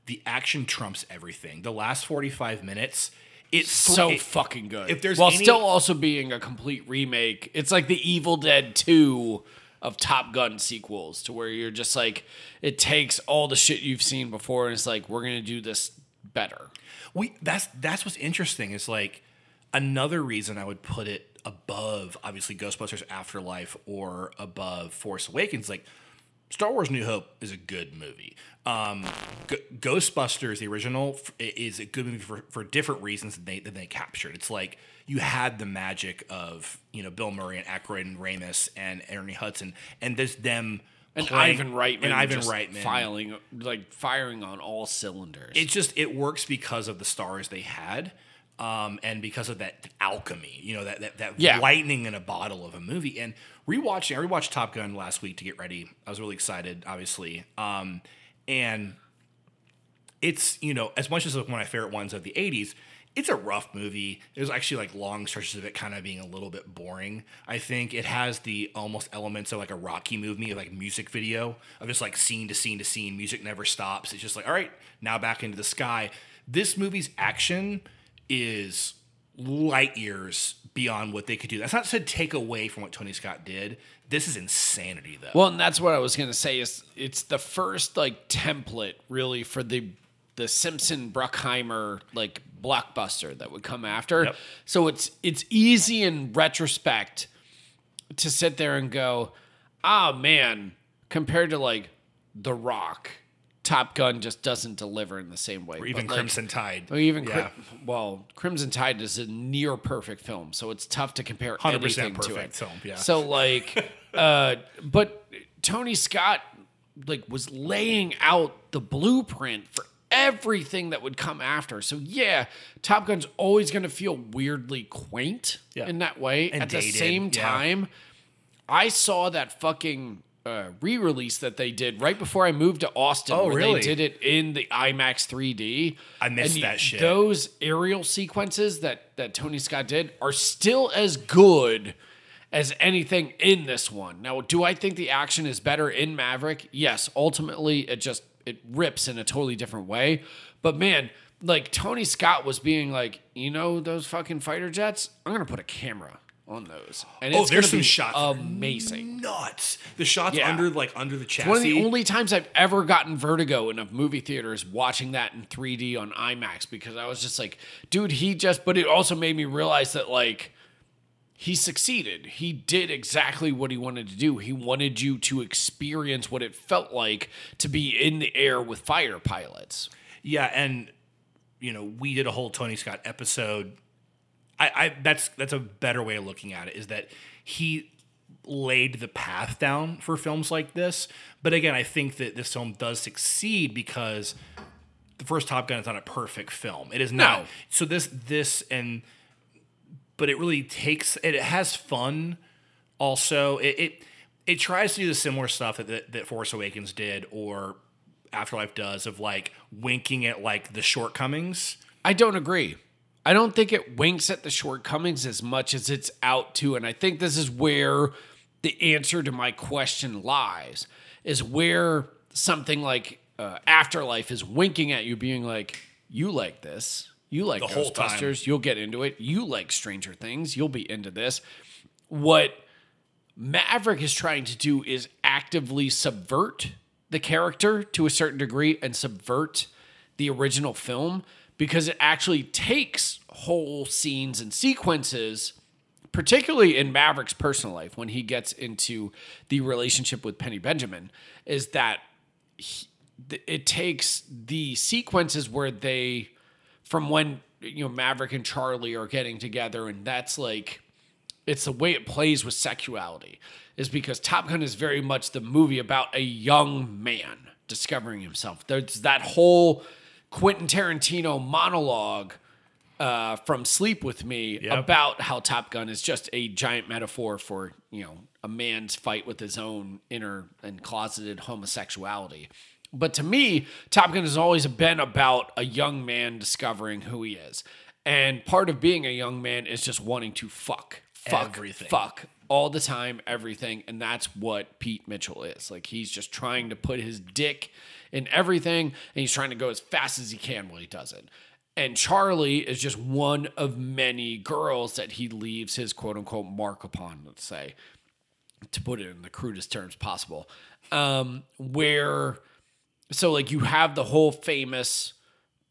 the action trumps everything. The last forty five minutes, it's so it- fucking good. if there's while any- still also being a complete remake. It's like the Evil Dead 2 of Top Gun sequels to where you're just like it takes all the shit you've seen before and it's like we're going to do this better. We that's that's what's interesting. Is like another reason I would put it above obviously Ghostbusters Afterlife or above Force Awakens. Like Star Wars New Hope is a good movie. Um, G- Ghostbusters, the original, f- is a good movie for, for different reasons than they than they captured. It's like you had the magic of you know Bill Murray and Aykroyd and Ramis and Ernie Hudson, and there's them And playing- Ivan Reitman and Ivan Reitman filing like firing on all cylinders. it just it works because of the stars they had um, and because of that alchemy you know that that, that Yeah. lightning in a bottle of a movie. And rewatching i rewatched top gun last week to get ready. I was really excited obviously. Um, and it's you know as much as one of my favorite ones of the 80s it's a rough movie. There's actually like long stretches of it kind of being a little bit boring. I think it has the almost elements of like a rocky movie like music video of just like scene to scene to scene. Music never stops. It's just like all right now back into the sky. This movie's action is light years beyond what they could do that's not to take away from what tony scott did this is insanity though Well, and that's what I was gonna say is it's the first like template really for the the Simpson Bruckheimer like blockbuster that would come after. Yep. So it's it's easy in retrospect to sit there and go, ah man, compared to like The Rock, Top Gun just doesn't deliver in the same way. or even But, like, crimson tide or even Cri- well, Crimson Tide is a near perfect film, so it's tough to compare 100% anything to perfect it. film, yeah. So like, uh, but Tony Scott like was laying out the blueprint for everything that would come after. So yeah, Top Gun's always going to feel weirdly quaint Yeah. in that way. And At the dated, same yeah. time, I saw that fucking uh, re-release that they did right before I moved to Austin. Oh, where really? They did it in the IMAX 3D. I missed And that shit. Those aerial sequences that that Tony Scott did are still as good as anything in this one. Now, do I think the action is better in Maverick? Yes. Ultimately, it just it rips in a totally different way. But man, like Tony Scott was being like, you know, those fucking fighter jets. I'm gonna put a camera on those. And Oh, it's there's gonna some be shots. amazing. Nuts. The shots Yeah. under like under the chassis. One of the only times I've ever gotten vertigo in a movie theater is watching that in 3D on IMAX because I was just like, dude, he just, but it also made me realize that like he succeeded. He did exactly what he wanted to do. He wanted you to experience what it felt like to be in the air with fighter pilots. Yeah, and you know, we did a whole Tony Scott episode. I, I that's that's a better way of looking at it is that he laid the path down for films like this. But again, I think that this film does succeed because the first Top Gun is not a perfect film. It is not. No. So this this and but it really takes it, it has fun also. It, it it tries to do the similar stuff that, that that Force Awakens did or Afterlife does of like winking at like the shortcomings. I don't agree. I don't think it winks at the shortcomings as much as it's out to. And I think this is where the answer to my question lies is where something like uh, Afterlife is winking at you, being like, you like this. You like The whole. Ghostbusters. You'll get into it. You like Stranger Things. You'll be into this. What Maverick is trying to do is actively subvert the character to a certain degree and subvert the original film because it actually takes whole scenes and sequences, particularly in Maverick's personal life when he gets into the relationship with Penny Benjamin, is that he, it takes the sequences where they, from when you know Maverick and Charlie are getting together, and that's like it's the way it plays with sexuality is because Top Gun is very much the movie about a young man discovering himself. There's that whole Quentin Tarantino monologue uh, from Sleep with Me Yep. about how Top Gun is just a giant metaphor for you know a man's fight with his own inner and closeted homosexuality. But to me, Top Gun has always been about a young man discovering who he is. And part of being a young man is just wanting to fuck, fuck, Everything. fuck all the time, everything. And that's what Pete Mitchell is. Like he's just trying to put his dick in everything and he's trying to go as fast as he can while he does it. And Charlie is just one of many girls that he leaves his quote unquote mark upon, let's say, to put it in the crudest terms possible. Um, where, so like you have the whole famous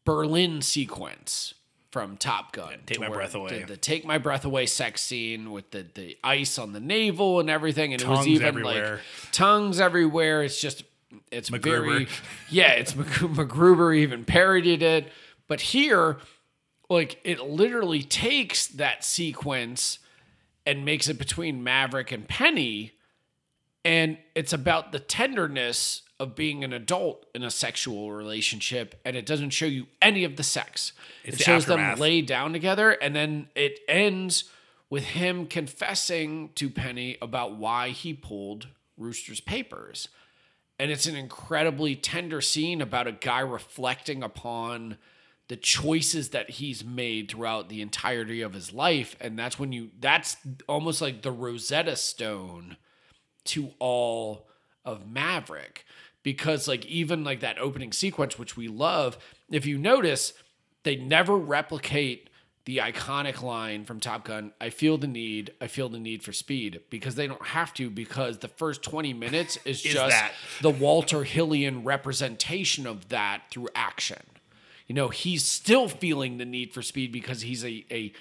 Berlin sequence from Top Gun. Take My Breath Away. The, the Take My Breath Away sex scene with the, the ice on the navel and everything. And it was even everywhere. like tongues everywhere. It's just, it's MacGruber. very, yeah, it's MacGruber even parodied it. But here, like it literally takes that sequence and makes it between Maverick and Penny and it's about the tenderness of being an adult in a sexual relationship and it doesn't show you any of the sex It's it the shows them lay down together and then it ends with him confessing to penny about why he pulled rooster's papers and it's an incredibly tender scene about a guy reflecting upon the choices that he's made throughout the entirety of his life. And that's when you that's almost like the rosetta stone to all of Maverick. Because like even like that opening sequence which we love if you notice they never replicate the iconic line from Top Gun I feel the need I feel the need for speed because they don't have to because the first 20 minutes is, Is just that. the Walter Hillian representation of that through action you know he's still feeling the need for speed because he's a a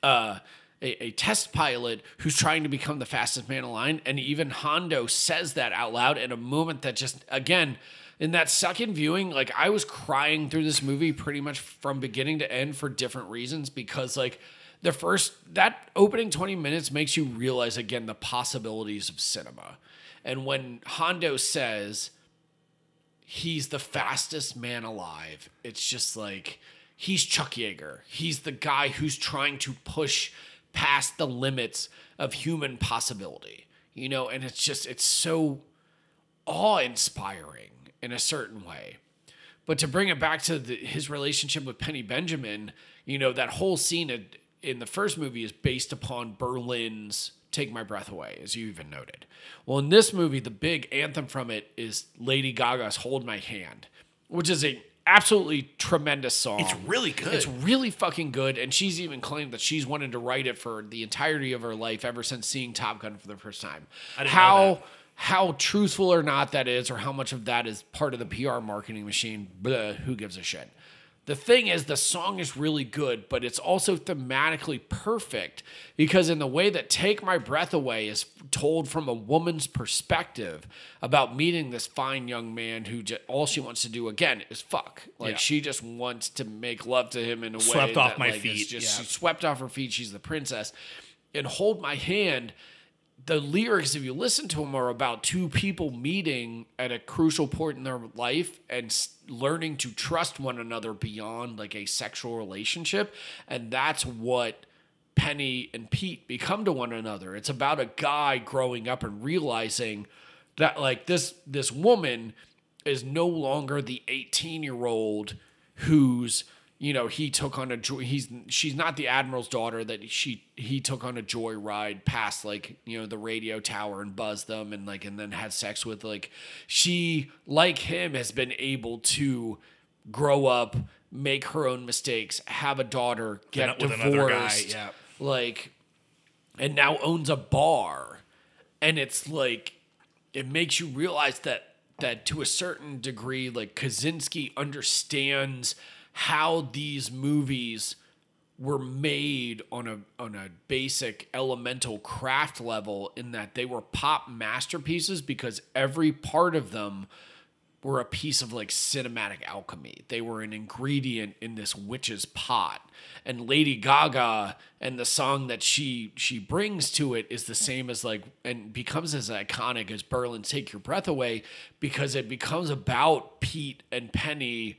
uh, a, a test pilot who's trying to become the fastest man alive. And even Hondo says that out loud in a moment that just, again, in that second viewing, like I was crying through this movie pretty much from beginning to end for different reasons because, like, the first, that opening 20 minutes makes you realize again the possibilities of cinema. And when Hondo says, he's the fastest man alive. It's just like he's Chuck Yeager. He's the guy who's trying to push past the limits of human possibility. You know, and it's just it's so awe-inspiring in a certain way. But to bring it back to the, his relationship with Penny Benjamin, you know, that whole scene in, in the first movie is based upon Berlin's Take My Breath Away, as you even noted. Well, in this movie, the big anthem from it is Lady Gaga's Hold My Hand, which is a absolutely tremendous song. It's really good. It's really fucking good. And she's even claimed that she's wanted to write it for the entirety of her life ever since seeing Top Gun for the first time. I didn't know how. How truthful or not that is, or how much of that is part of the PR marketing machine, bleh, who gives a shit? The thing is, the song is really good, but it's also thematically perfect because, in the way that Take My Breath Away is told from a woman's perspective about meeting this fine young man who j- all she wants to do again is fuck. Like, Yeah. she just wants to make love to him in a way Swept off that, my like, feet, Just, yeah. Swept off her feet. She's the princess. And Hold My Hand the lyrics, if you listen to them, are about two people meeting at a crucial point in their life and learning to trust one another beyond like a sexual relationship. And that's what Penny and Pete become to one another. It's about a guy growing up and realizing that like this this woman is no longer the 18 year old who's you know he took on a joy he's she's not the admiral's daughter that she he took on a joy ride past like you know the radio tower and buzzed them and like and then had sex with like she like him has been able to grow up make her own mistakes have a daughter get With divorced guy, yeah. like and now owns a bar and it's like it makes you realize that that to a certain degree like Kosinski understands how these movies were made on a on a basic elemental craft level in that they were pop masterpieces because every part of them were a piece of like cinematic alchemy. They were an ingredient in this witch's pot. And Lady Gaga and the song that she she brings to it is the same as like and becomes as iconic as Berlin's Take Your Breath Away because it becomes about Pete and Penny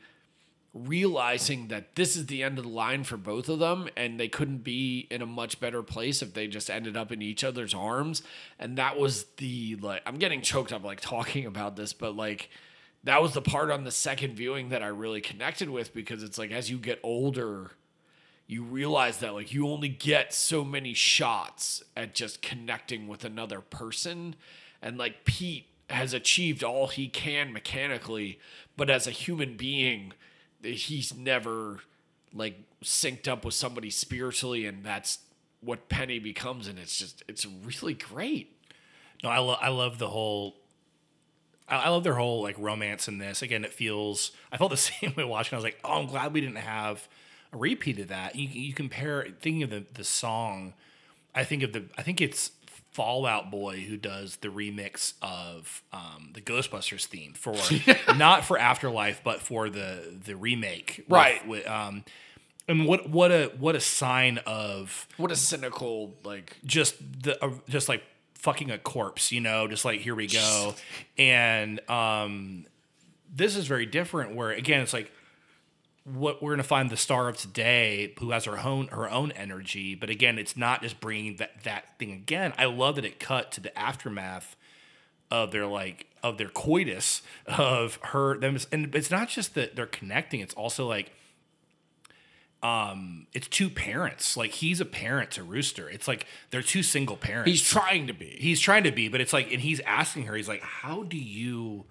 realizing that this is the end of the line for both of them and they couldn't be in a much better place if they just ended up in each other's arms. And that was the like I'm getting choked up like talking about this but like that was the part on the second viewing that I really connected with because it's like as you get older you realize that like you only get so many shots at just connecting with another person. And like Pete has achieved all he can mechanically but as a human being he's never like synced up with somebody spiritually and that's what Penny becomes and it's just it's really great No, I love I love the whole. I, I love their whole like romance in this. Again, it feels. I felt the same way watching. I was like, oh, I'm glad we didn't have a repeat of that. You, you compare thinking of the the song. I think of the. I think it's Fall Out Boy who does the remix of um, the Ghostbusters theme for not for Afterlife, but for the the remake. with- Right. With, um, and what what a what a sign of what a cynical like just the uh, just like fucking a corpse, you know, just like here we go. and um this is very different where again it's like what we're going to find the star of today who has her own her own energy, but again it's not just bringing that that thing again. I love that it cut to the aftermath of their like of their coitus of her them and it's not just that they're connecting, it's also like um it's two parents. Like he's a parent to Rooster. It's like they're two single parents. he's trying to be he's trying to be, but it's like and he's asking her, he's like, How do you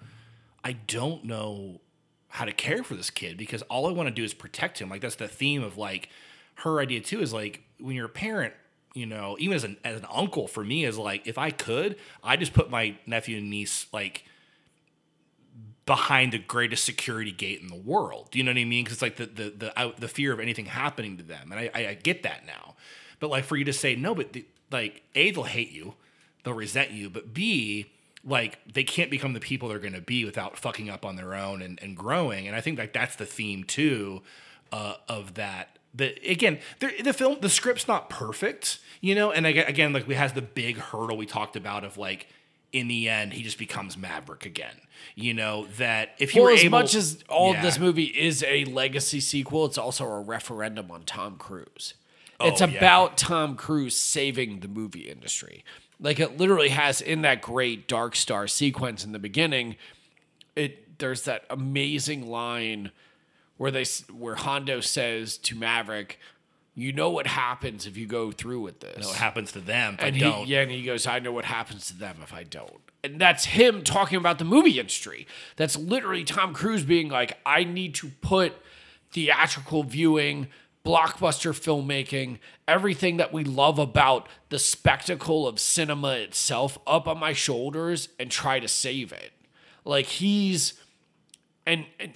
I don't know how to care for this kid because all I want to do is protect him. Like that's the theme of like her idea too is like when you're a parent, you know, even as an as an uncle for me is like if I could, I just put my nephew and niece like behind the greatest security gate in the world. Do you know what I mean? Because it's like the the the out, the fear of anything happening to them, and I, I I get that now. But like for you to say no, but the, like a they'll hate you, they'll resent you, but b like they can't become the people they're going to be without fucking up on their own and, and growing. And I think like that's the theme too uh, of that. The again, the, the film, the script's not perfect, you know. And again, again, like we has the big hurdle we talked about of like in the end he just becomes Maverick again. You know that if you well, were as able, much as all Yeah. this movie is a legacy sequel, it's also a referendum on Tom Cruise. it's Oh, yeah. about Tom Cruise saving the movie industry. Like it literally has in that great Dark Star sequence in the beginning. It there's that amazing line where they where Hondo says to Maverick, "You know what happens if you go through with this." what happens to them, if and I he don't. yeah, and he goes, "I know what happens to them if I don't." and that's him talking about the movie industry. That's literally Tom Cruise being like, I need to put theatrical viewing, blockbuster filmmaking, everything that we love about the spectacle of cinema itself up on my shoulders and try to save it. Like he's and, and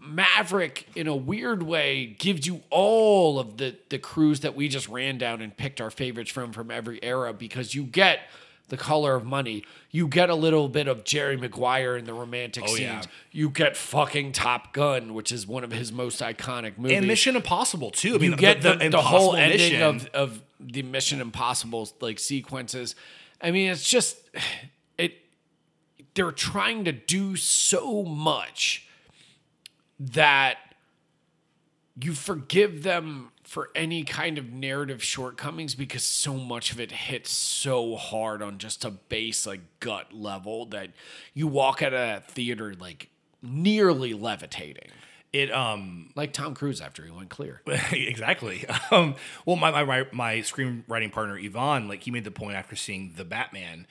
Maverick in a weird way gives you all of the the Cruise that we just ran down and picked our favorites from from every era because you get the color of money. You get a little bit of Jerry Maguire in the romantic Oh, scenes. yeah. You get fucking Top Gun, which is one of his most iconic movies. And Mission Impossible too. I mean, you get the, the, whole Impossible ending Mission- of, of the Mission Impossible like sequences. I mean, it's just it. They're trying to do so much that you forgive them for any kind of narrative shortcomings because so much of it hits so hard on just a base like gut level that you walk out of that theater like nearly levitating it um like tom cruise after he went clear exactly. Um, well, my, my my my screenwriting partner Yvonne, like he made the point after seeing the Batman,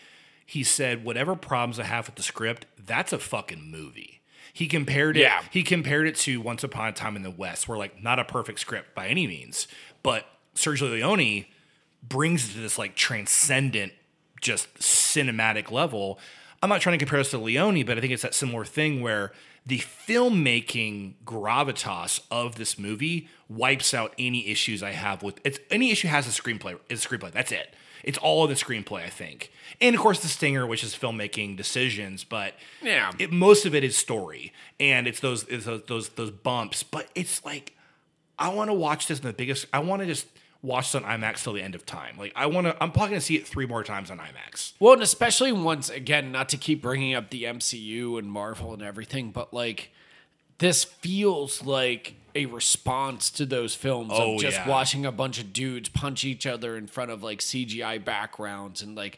he said whatever problems I have with the script, that's a fucking movie. He compared it. Yeah. He compared it to Once Upon a Time in the West, where like not a perfect script by any means, but Sergio Leone brings it to this like transcendent, just cinematic level. I'm not trying to compare this to Leone, but I think it's that similar thing where the filmmaking gravitas of this movie wipes out any issues I have with it's any issue has a screenplay. Is a screenplay. That's it. It's all of the screenplay, I think, and of course the stinger, which is filmmaking decisions. But Yeah. it, most of it is story, and it's those it's those those, those bumps. But it's like I want to watch this in the biggest. I want to just watch this on IMAX till the end of time. Like I want to. I'm probably gonna see it three more times on IMAX. Well, and especially once again, not to keep bringing up the MCU and Marvel and everything, but like this feels like a response to those films Oh, of just yeah. watching a bunch of dudes punch each other in front of like CGI backgrounds and like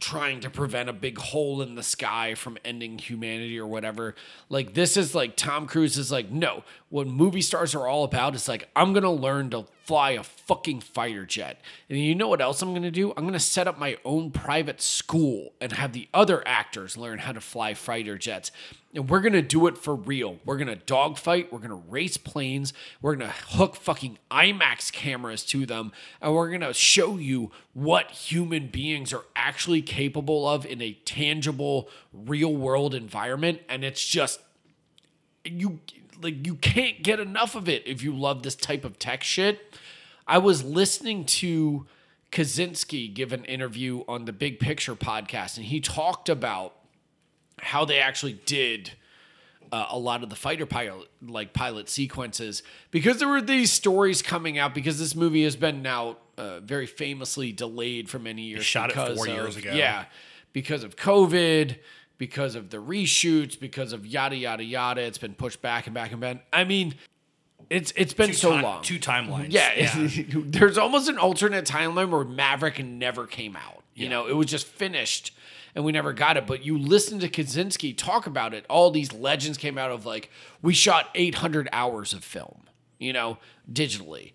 trying to prevent a big hole in the sky from ending humanity or whatever. Like this is like Tom Cruise is like, no, what movie stars are all about is like, I'm gonna learn to fly a fucking fighter jet. And you know what else I'm gonna do? I'm gonna set up my own private school and have the other actors learn how to fly fighter jets. And we're gonna do it for real. We're gonna dogfight, we're gonna race planes, we're gonna hook fucking IMAX cameras to them, and we're gonna show you what human beings are actually capable of in a tangible, real world environment. And it's just you like you can't get enough of it if you love this type of tech shit. I was listening to Kosinski give an interview on the Big Picture podcast, and he talked about how they actually did uh, a lot of the fighter pilot like pilot sequences because there were these stories coming out because this movie has been now uh, very famously delayed for many years. shot it four of- years ago. Yeah, because of COVID, because of the reshoots, because of yada yada yada. It's been pushed back and back and back. I mean, it's it's been Two so long. Two timelines. Yeah, there's almost an alternate timeline where Maverick never came out. You know, it was just finished and we never got it. But you listen to Kosinski talk about it. All these legends came out of like, we shot 800 hours of film, you know, digitally.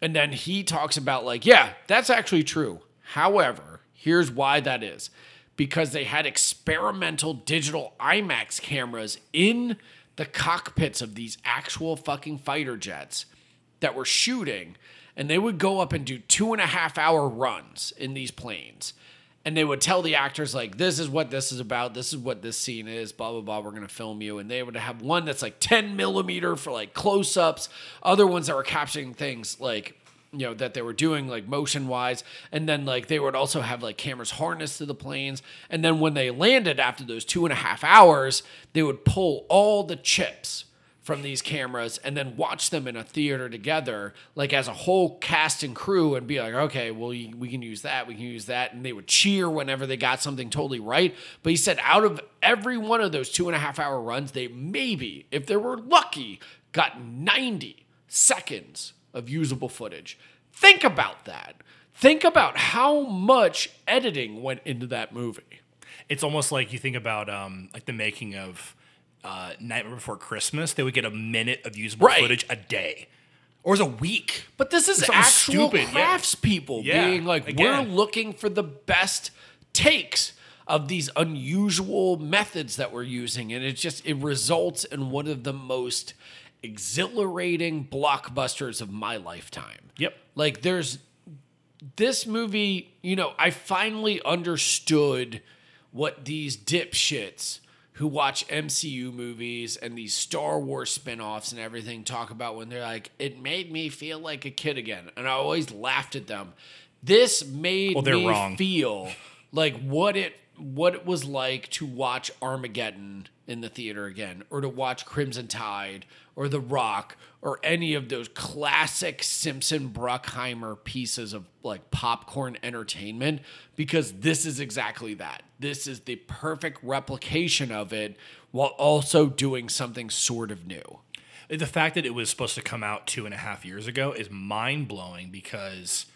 And then he talks about like, yeah, that's actually true. However, here's why that is. Because they had experimental digital IMAX cameras in the cockpits of these actual fucking fighter jets that were shooting, and they would go up and do two and a half hour runs in these planes. And they would tell the actors, like, this is what this is about, this is what this scene is, blah, blah, blah, we're gonna film you. And they would have one that's like 10 millimeter for like close ups, other ones that were capturing things like, you know, that they were doing like motion wise. And then like they would also have like cameras harnessed to the planes. And then when they landed after those two and a half hours, they would pull all the chips from these cameras and then watch them in a theater together, like as a whole cast and crew, and be like, okay, well, we can use that, we can use that. And they would cheer whenever they got something totally right. But he said, out of every one of those two and a half hour runs, they maybe, if they were lucky, got 90 seconds of usable footage. Think about that. Think about how much editing went into that movie. It's almost like you think about um, like the making of uh, Nightmare Before Christmas. They would get a minute of usable Right. footage a day, or is a week. But this is Something actual stupid, yeah. craftspeople Yeah, being like, again. we're looking for the best takes of these unusual methods that we're using and it just it results in one of the most exhilarating blockbusters of my lifetime. Yep. Like there's this movie, you know, I finally understood what these dipshits who watch MCU movies and these Star Wars spin-offs and everything talk about when they're like, it made me feel like a kid again. And I always laughed at them. This made Well, me wrong. feel like what it what it was like to watch Armageddon in the theater again, or to watch Crimson Tide, or The Rock, or any of those classic Simpson Bruckheimer pieces of like popcorn entertainment, because this is exactly that. This is the perfect replication of it while also doing something sort of new. The fact that it was supposed to come out two and a half years ago is mind blowing because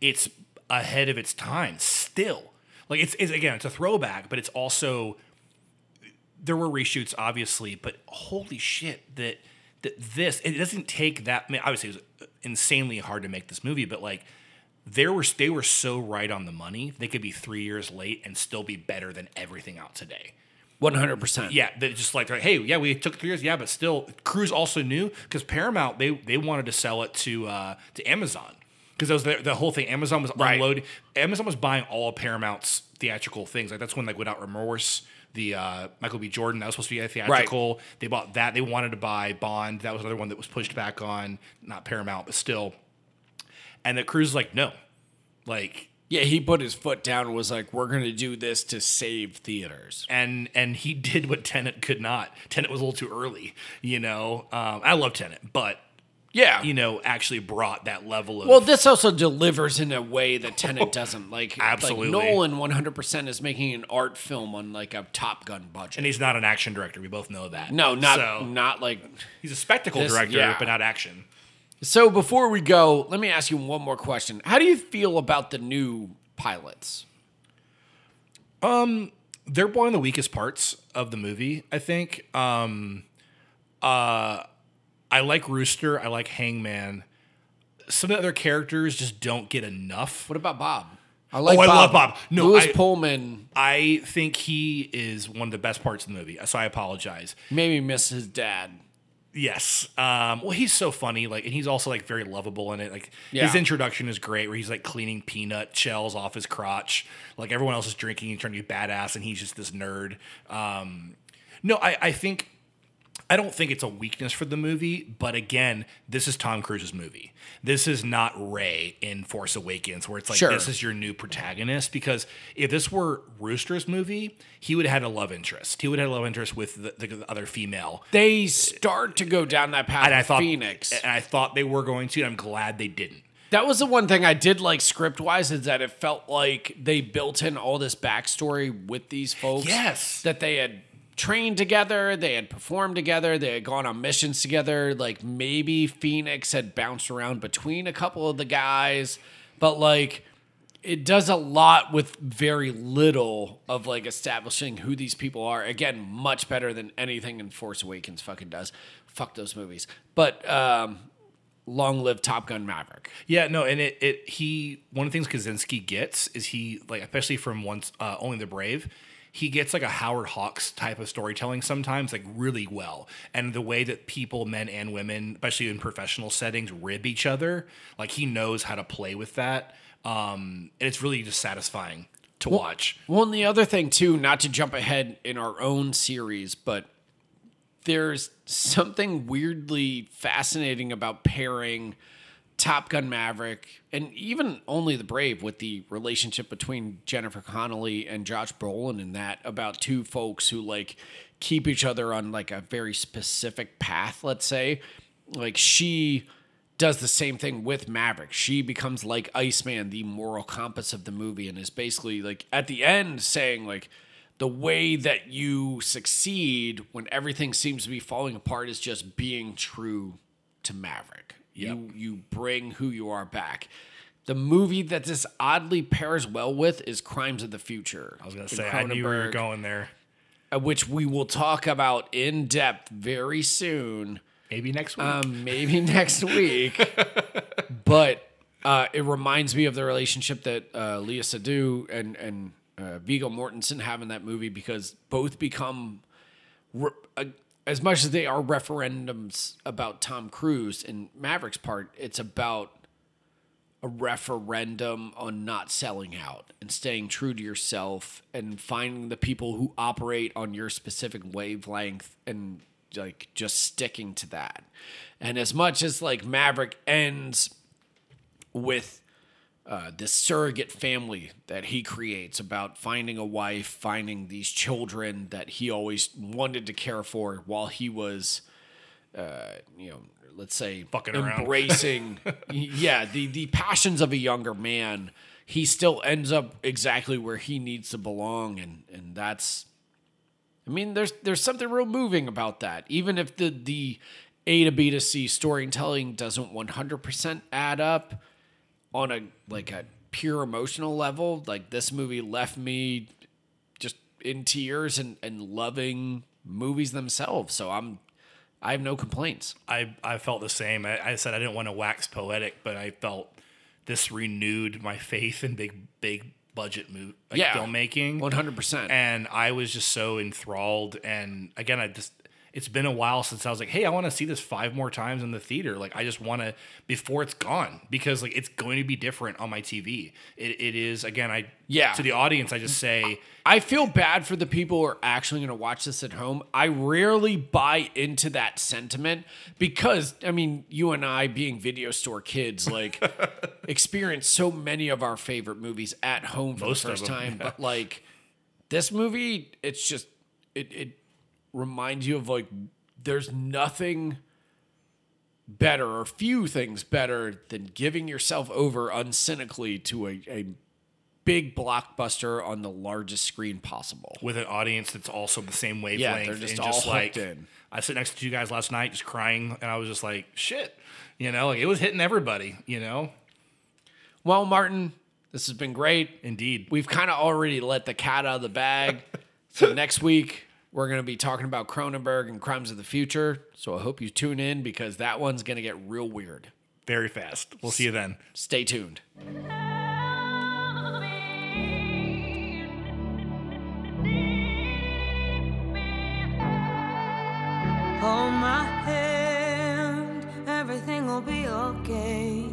it's ahead of its time still. Like it's, it's again, it's a throwback, but it's also there were reshoots obviously, but holy shit that that this it doesn't take that. I mean, obviously, it was insanely hard to make this movie, but like there were they were so right on the money. They could be three years late and still be better than everything out today. 100%. Yeah, they just like, like, hey, yeah, we took three years, yeah, but still, Cruise also knew because Paramount they they wanted to sell it to uh, to Amazon because that was the, the whole thing. Amazon was Right. unloading. Amazon was buying all of Paramount's theatrical things. Like that's when like Without Remorse, the uh, Michael B. Jordan that was supposed to be a theatrical. They bought that. They wanted to buy Bond. That was another one that was pushed back on not Paramount, but still. And the Cruise is like, no, like Yeah, he put his foot down and was like, we're going to do this to save theaters. and and he did what Tenet could not. Tenet was a little too early, you know. Um, I love Tenet, but Yeah. you know, actually brought that level of Well, this also delivers in a way that Tenet doesn't. Like, Absolutely. like Nolan 100% is making an art film on like a Top Gun budget. and he's not an action director. We both know that. no, not so, not like. he's a spectacle This- director, yeah. but not action. So before we go, let me ask you one more question. How do you feel about the new pilots? Um, They're one of the weakest parts of the movie, I think. Um, uh, I like Rooster. I like Hangman. Some of the other characters just don't get enough. What about Bob? I like Oh, I love Bob. No, Lewis I- Pullman I think he is one of the best parts of the movie. So I apologize. made me miss his dad. Yes. Um, well, he's so funny, like, and he's also like very lovable in it. Like, his introduction is great, where he's like cleaning peanut shells off his crotch. Like everyone else is drinking and trying to be badass, and he's just this nerd. Um, no, I, I think I don't think it's a weakness for the movie, but again, this is Tom Cruise's movie. This is not Rey in Force Awakens, where it's like Sure. this is your new protagonist. Because if this were Rooster's movie, he would have had a love interest. He would have had a love interest with the, the other female. They start to go down that path And I thought Phoenix. and I thought they were going to, and I'm glad they didn't. That was the one thing I did like script wise is that it felt like they built in all this backstory with these folks. Yes. That they had trained together, they had performed together, they had gone on missions together. Like maybe Phoenix had bounced around between a couple of the guys, but like it does a lot with very little of like establishing who these people are. Again, much better than anything in Force Awakens fucking does. Fuck those movies. But um long live Top Gun Maverick. Yeah, no, and it it he one of the things Kosinski gets is he like especially from once uh, only the brave. He gets like a Howard Hawks type of storytelling sometimes, like really well. And the way that people, men and women, especially in professional settings, rib each other, like he knows how to play with that. Um, and it's really just satisfying to watch. Well, and the other thing too, not to jump ahead in our own series, but there's something weirdly fascinating about pairing Top Gun Maverick and even Only the Brave with the relationship between Jennifer Connelly and Josh Brolin in that about two folks who like keep each other on like a very specific path, let's say. Like she does the same thing with Maverick. She becomes like Iceman, the moral compass of the movie, and is basically like at the end saying like the way that you succeed when everything seems to be falling apart is just being true to Maverick. You you bring who you are back. The movie that this oddly pairs well with is Crimes of the Future. I was gonna say I knew we were going there. uh, which we will talk about in depth very soon. Maybe next week. Um, maybe next week. but uh, it reminds me of the relationship that uh, Léa Seydoux and and uh, Viggo Mortensen having that movie because both become re- uh, as much as they are referendums about Tom Cruise and Maverick's part, it's about a referendum on not selling out and staying true to yourself and finding the people who operate on your specific wavelength and like just sticking to that. And as much as like Maverick ends with uh, this surrogate family that he creates about finding a wife, finding these children that he always wanted to care for while he was, uh, you know, let's say Fucking around. embracing, yeah, the the passions of a younger man. He still ends up exactly where he needs to belong, and and that's I mean, there's there's something real moving about that. Even if the the A to B to C storytelling doesn't 100% add up on a like a pure emotional level, like this movie left me just in tears and and loving movies themselves. So I'm I have no complaints. I, I felt the same. I, I said I didn't want to wax poetic, but I felt this renewed my faith in big big budget move like Yeah. filmmaking. 100%. And I was just so enthralled. And again, I just it's been a while since I was like, hey, I want to see this five more times in the theater. Like I just want to before it's gone because like it's going to be different on my TV. It, it is again. I Yeah. To the audience, I just say I feel bad for the people who are actually going to watch this at home. I rarely buy into that sentiment because, I mean, you and I, being video store kids, like experience so many of our favorite movies at home for Most the first them, time. yeah. But like this movie, it's just it it reminds you of like there's nothing better or few things better than giving yourself over uncynically to a, a big blockbuster on the largest screen possible. with an audience that's also the same wavelength. Yeah, they're just and all just like in. I sit next to you guys last night, just crying, and I was just like, shit, you know, like it was hitting everybody, you know. Well, Martin, this has been great. Indeed, We've kind of already let the cat out of the bag. so next week we're going to be talking about Cronenberg and Crimes of the Future. So I hope you tune in because that one's going to get real weird. very fast. We'll see you then. Stay tuned. Hold my hand, everything will be okay.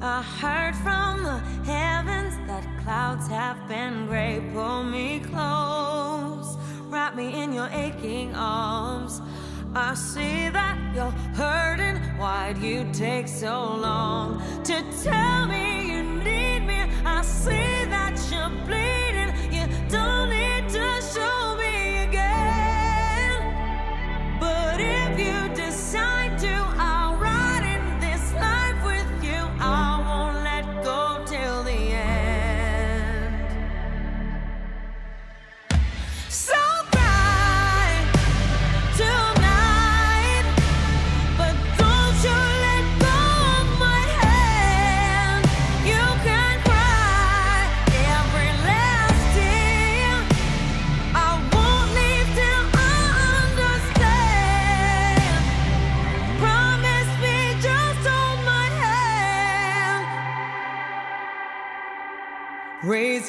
I heard from the heavens that clouds have been gray. Pull me close, wrap me in your aching arms. I see that you're hurting. Why'd you take so long to tell me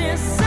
if